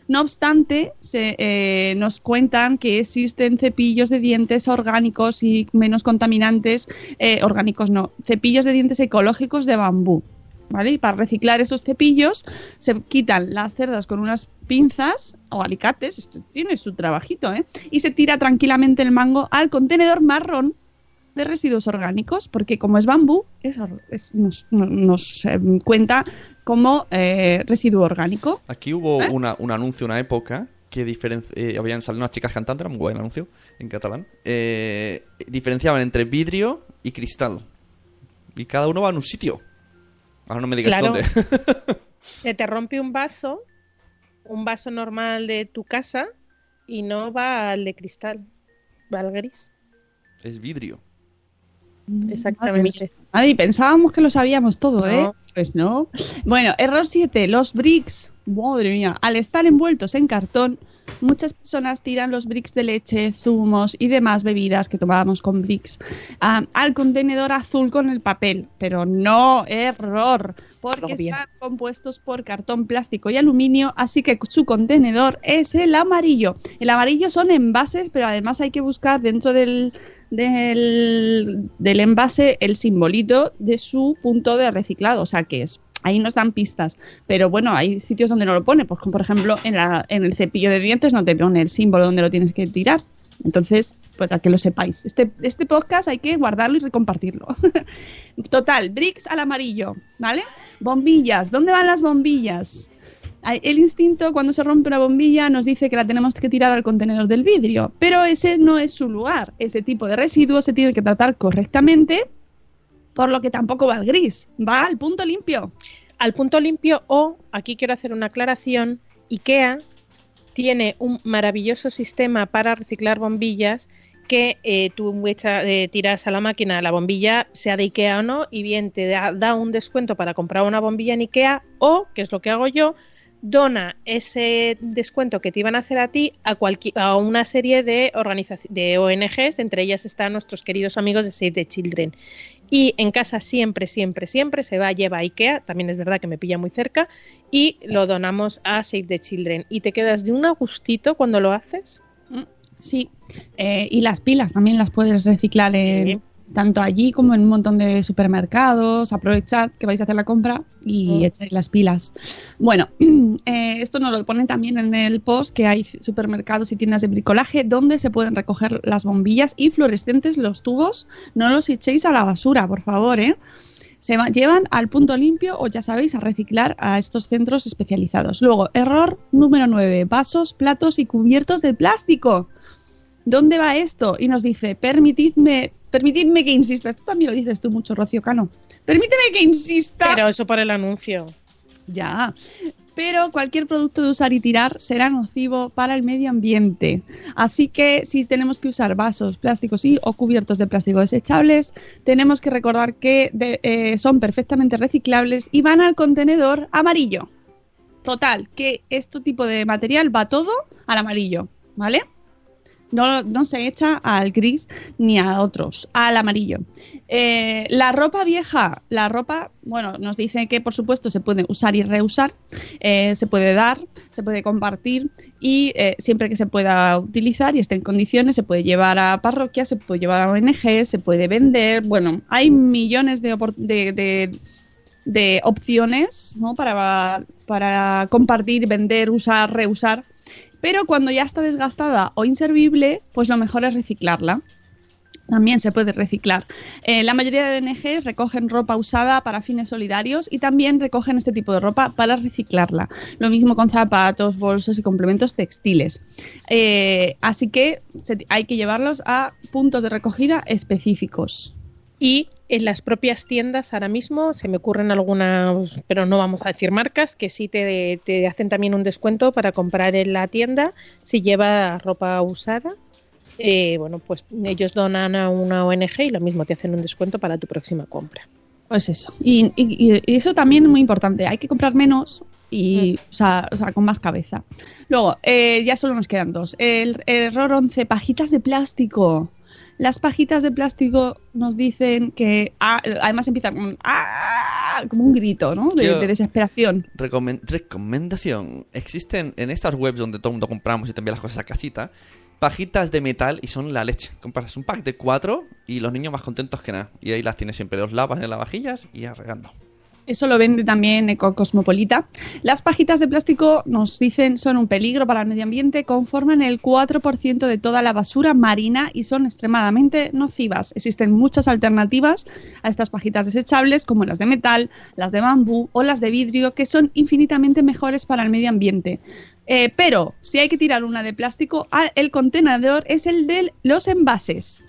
No obstante, se, eh, nos cuentan que existen cepillos de dientes orgánicos y menos contaminantes, eh, orgánicos no, cepillos de dientes ecológicos de bambú. ¿Vale? Y para reciclar esos cepillos se quitan las cerdas con unas pinzas o alicates, esto tiene su trabajito, ¿eh? Y se tira tranquilamente el mango al contenedor marrón de residuos orgánicos, porque como es bambú, es nos, no- nos, eh, cuenta como eh, residuo orgánico. Aquí hubo ¿Eh? una, un anuncio, una época, que eh, habían salido unas chicas cantando, era muy guay el anuncio, en catalán. diferenciaban entre vidrio y cristal. Y cada uno va en un sitio. Ahora no me digas Claro. dónde. Se te rompe un vaso, un vaso normal de tu casa, y no va al de cristal, va al gris. es vidrio. Exactamente. Ay, pensábamos que lo sabíamos todo, ¿eh? No. Pues no. Bueno, error 7. Los bricks. Madre mía. Al estar envueltos en cartón, muchas personas tiran los bricks de leche, zumos y demás bebidas que tomábamos con bricks ah, al contenedor azul con el papel. Pero no, error. Porque están compuestos por cartón, plástico y aluminio, así que su contenedor es el amarillo. El amarillo son envases, pero además hay que buscar dentro del, del, del envase el simbolito de su punto de reciclado, o sea que es. Ahí nos dan pistas, pero bueno, hay sitios donde no lo pone, pues por ejemplo en, la, el cepillo de dientes no te pone el símbolo donde lo tienes que tirar. Entonces, pues a que lo sepáis. Este, este podcast hay que guardarlo y recompartirlo. Total, bricks al amarillo, ¿vale? Bombillas, ¿dónde van las bombillas? El instinto cuando se rompe una bombilla nos dice que la tenemos que tirar al contenedor del vidrio, pero ese no es su lugar. Ese tipo de residuos se tiene que tratar correctamente, por lo que tampoco va al gris, va al punto limpio. Al punto limpio o, aquí quiero hacer una aclaración, IKEA tiene un maravilloso sistema para reciclar bombillas que eh, tú echa- eh, tiras a la máquina la bombilla, sea de IKEA o no, y bien te da, un descuento para comprar una bombilla en IKEA o, que es lo que hago yo, dona ese descuento que te iban a hacer a ti a, a una serie de, de ONGs, entre ellas están nuestros queridos amigos de Save the Children. Y en casa siempre, siempre, siempre se va, lleva a IKEA, también es verdad que me pilla muy cerca, y lo donamos a Save the Children. Y te quedas de un agustito cuando lo haces. Sí, eh, y las pilas también las puedes reciclar en, Sí. Tanto allí como en un montón de supermercados. Aprovechad que vais a hacer la compra y Mm. echáis las pilas. Bueno, eh, esto nos lo ponen también en el post que hay supermercados y tiendas de bricolaje donde se pueden recoger las bombillas y fluorescentes, los tubos. No los echéis a la basura, por favor, ¿eh? Se va- llevan al punto limpio o ya sabéis a reciclar a estos centros especializados. Luego, error número 9, vasos, platos y cubiertos de plástico. ¿Dónde va esto? Y nos dice, permitidme, permitidme que insista. Esto también lo dices tú mucho, Rocío Cano. Permíteme que insista. Pero eso por el anuncio. Ya. Pero cualquier producto de usar y tirar será nocivo para el medio ambiente. Así que si tenemos que usar vasos, plásticos y o cubiertos de plástico desechables, tenemos que recordar que de- eh, son perfectamente reciclables y van al contenedor amarillo. Total, que este tipo de material va todo al amarillo, ¿vale? No, se echa al gris ni a otros, al amarillo. Eh, la ropa vieja, la ropa, bueno, nos dice que por supuesto se puede usar y reusar, eh, se puede dar, se puede compartir y eh, siempre que se pueda utilizar y esté en condiciones se puede llevar a parroquias, se puede llevar a ONG, se puede vender, bueno, hay millones de, de, de- de opciones ¿no? para, para compartir, vender, usar, reusar. Pero cuando ya está desgastada o inservible, pues lo mejor es reciclarla. También se puede reciclar. Eh, la mayoría de ONGs recogen ropa usada para fines solidarios y también recogen este tipo de ropa para reciclarla. Lo mismo con zapatos, bolsos y complementos textiles. Eh, así que hay que llevarlos a puntos de recogida específicos. Y en las propias tiendas ahora mismo se me ocurren algunas, pero no vamos a decir marcas, que sí te, te hacen también un descuento para comprar en la tienda si lleva ropa usada. Eh, bueno, pues ellos donan a una ONG y lo mismo te hacen un descuento para tu próxima compra. Pues eso. Y, y- y eso también es muy importante. Hay que comprar menos y, o, sea, o sea, con más cabeza. Luego, eh, ya solo nos quedan dos. El, el error 11, pajitas de plástico. Las pajitas de plástico nos dicen que ah, además empieza como, un, ah, como un grito, ¿no? De, desesperación. Recomen- recomendación. Existen en estas webs donde todo el mundo compramos y te envía las cosas a casita, pajitas de metal y son la leche. Compras un pack de cuatro y los niños más contentos que nada. Y ahí las tienes siempre, los lavas en las vajillas y arregando. Eso lo vende también Eco Cosmopolita. Las pajitas de plástico nos dicen son un peligro para el medio ambiente, conforman el 4% de toda la basura marina y son extremadamente nocivas. Existen muchas alternativas a estas pajitas desechables, como las de metal, las de bambú o las de vidrio, que son infinitamente mejores para el medio ambiente. Eh, pero si hay que tirar una de plástico, ah, el contenedor es el de los envases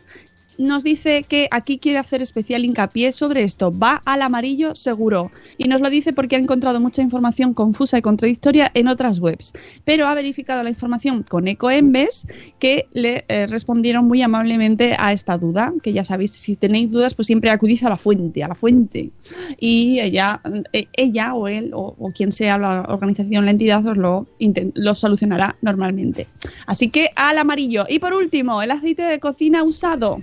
nos dice que aquí quiere hacer especial hincapié sobre esto. Va al amarillo seguro. Y nos lo dice porque ha encontrado mucha información confusa y contradictoria en otras webs. Pero ha verificado la información con EcoEmbes que le eh, respondieron muy amablemente a esta duda. Que ya sabéis, si tenéis dudas, pues siempre acudís a la fuente, a la fuente. Y ella, eh, ella o él o, o quien sea la organización, la entidad, os lo, lo solucionará normalmente. Así que al amarillo. Y por último, el aceite de cocina usado.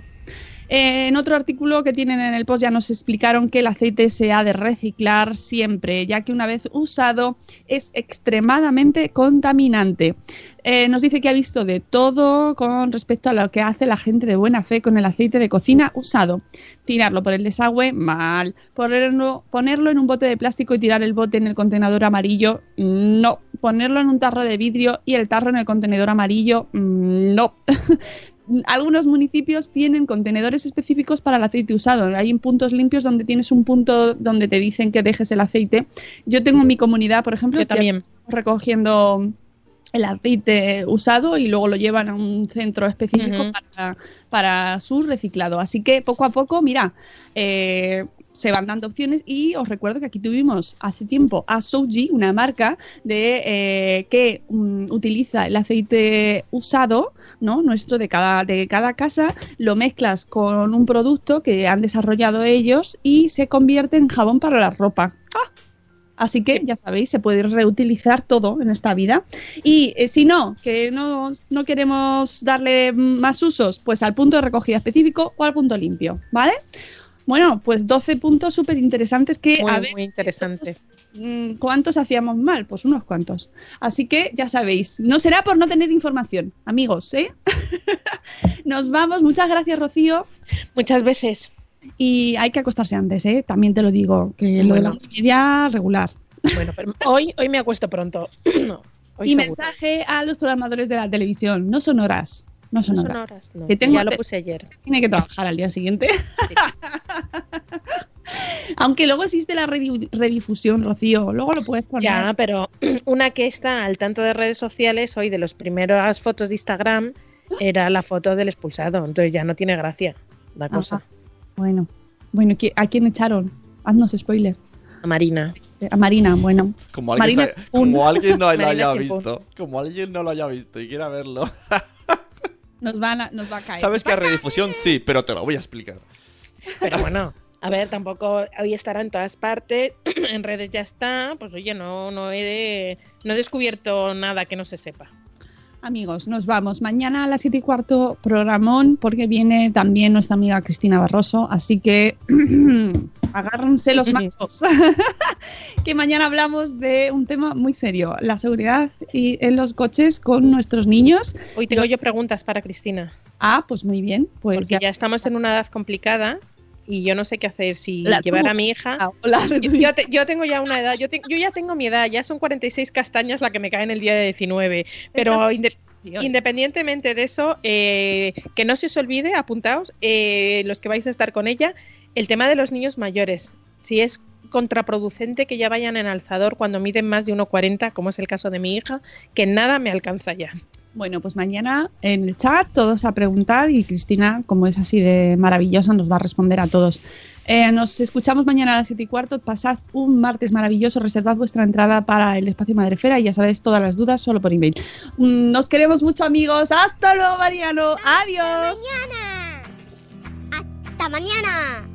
Eh, en otro artículo que tienen en el post ya nos explicaron que el aceite se ha de reciclar siempre, ya que una vez usado es extremadamente contaminante. Eh, nos dice que ha visto de todo con respecto a lo que hace la gente de buena fe con el aceite de cocina usado. Tirarlo por el desagüe, mal. Ponerlo, ponerlo en un bote de plástico y tirar el bote en el contenedor amarillo, no. Ponerlo en un tarro de vidrio y el tarro en el contenedor amarillo, mm, no. algunos municipios tienen contenedores específicos para el aceite usado. Hay en puntos limpios donde tienes un punto donde te dicen que dejes el aceite. Yo tengo en mi comunidad, por ejemplo, Yo también. recogiendo el aceite usado y luego lo llevan a un centro específico para, para su reciclado. Así que poco a poco, mira, eh, se van dando opciones y os recuerdo que aquí tuvimos hace tiempo a Souji, una marca de eh, que mm, utiliza el aceite usado, ¿no? Nuestro de cada, de cada casa, lo mezclas con un producto que han desarrollado ellos y se convierte en jabón para la ropa. ¡Ah! Así que ya sabéis, se puede reutilizar todo en esta vida. Y eh, si no, que no, no queremos darle más usos, pues al punto de recogida específico o al punto limpio, ¿vale? Bueno, pues 12 puntos súper interesantes que Muy, a ver muy interesante. mm, cuántos hacíamos mal, pues unos cuantos. Así que ya sabéis, no será por no tener información, amigos, ¿eh? Nos vamos. Muchas gracias, Rocío. Muchas veces. Y hay que acostarse antes, ¿eh? También te lo digo, que lo de la media regular. Bueno, pero hoy, hoy me acuesto pronto. No, hoy y seguro. mensaje a los programadores de la televisión. No son horas. No son No horas. son horas, no. Que tengo- ya lo puse ayer. Tiene que trabajar al día siguiente. Aunque luego existe la redi- redifusión, Rocío. Luego lo puedes poner. Ya, pero una que está al tanto de redes sociales, hoy de las primeras fotos de Instagram, era la foto del expulsado. Entonces ya no tiene gracia la cosa. Ajá. Bueno. Bueno, ¿qui- ¿a quién echaron? Haznos spoiler. A Marina. A Marina, bueno. Como alguien, Marina como alguien no lo Marina haya visto. Como alguien no lo haya visto y quiera verlo. Nos, van a- nos va a caer. Sabes que a redifusión sí, pero te lo voy a explicar. Pero bueno, a ver, tampoco hoy estará en todas partes, en redes ya está, pues oye, no, no he de- no he descubierto nada que no se sepa. Amigos, nos vamos. Mañana a las 7 y cuarto, programón, porque viene también nuestra amiga Cristina Barroso. Así que agárrense los machos. que mañana hablamos de un tema muy serio: la seguridad y en los coches con nuestros niños. Hoy tengo yo preguntas para Cristina, Ah, pues muy bien. Pues porque ya estamos en una edad complicada y yo no sé qué hacer, si La llevar a mi hija. Ah, hola. Yo, yo te- yo tengo ya una edad, yo, te- yo ya tengo mi edad, ya son 46 castañas la que me cae en el día de 19, pero inde- independientemente de eso, eh, que no se os olvide, apuntaos, eh, los que vais a estar con ella, el tema de los niños mayores. Si es contraproducente que ya vayan en alzador cuando miden más de 1,40, como es el caso de mi hija, que nada me alcanza ya. Bueno, pues mañana en el chat todos a preguntar y Cristina, como es así de maravillosa, nos va a responder a todos. Eh, nos escuchamos mañana a las 7 y cuarto. Pasad un martes maravilloso. Reservad vuestra entrada para el espacio Madrefera y ya sabéis todas las dudas solo por email. Mm, Nos queremos mucho, amigos. Hasta luego, Mariano. Adiós. Mañana. Hasta mañana.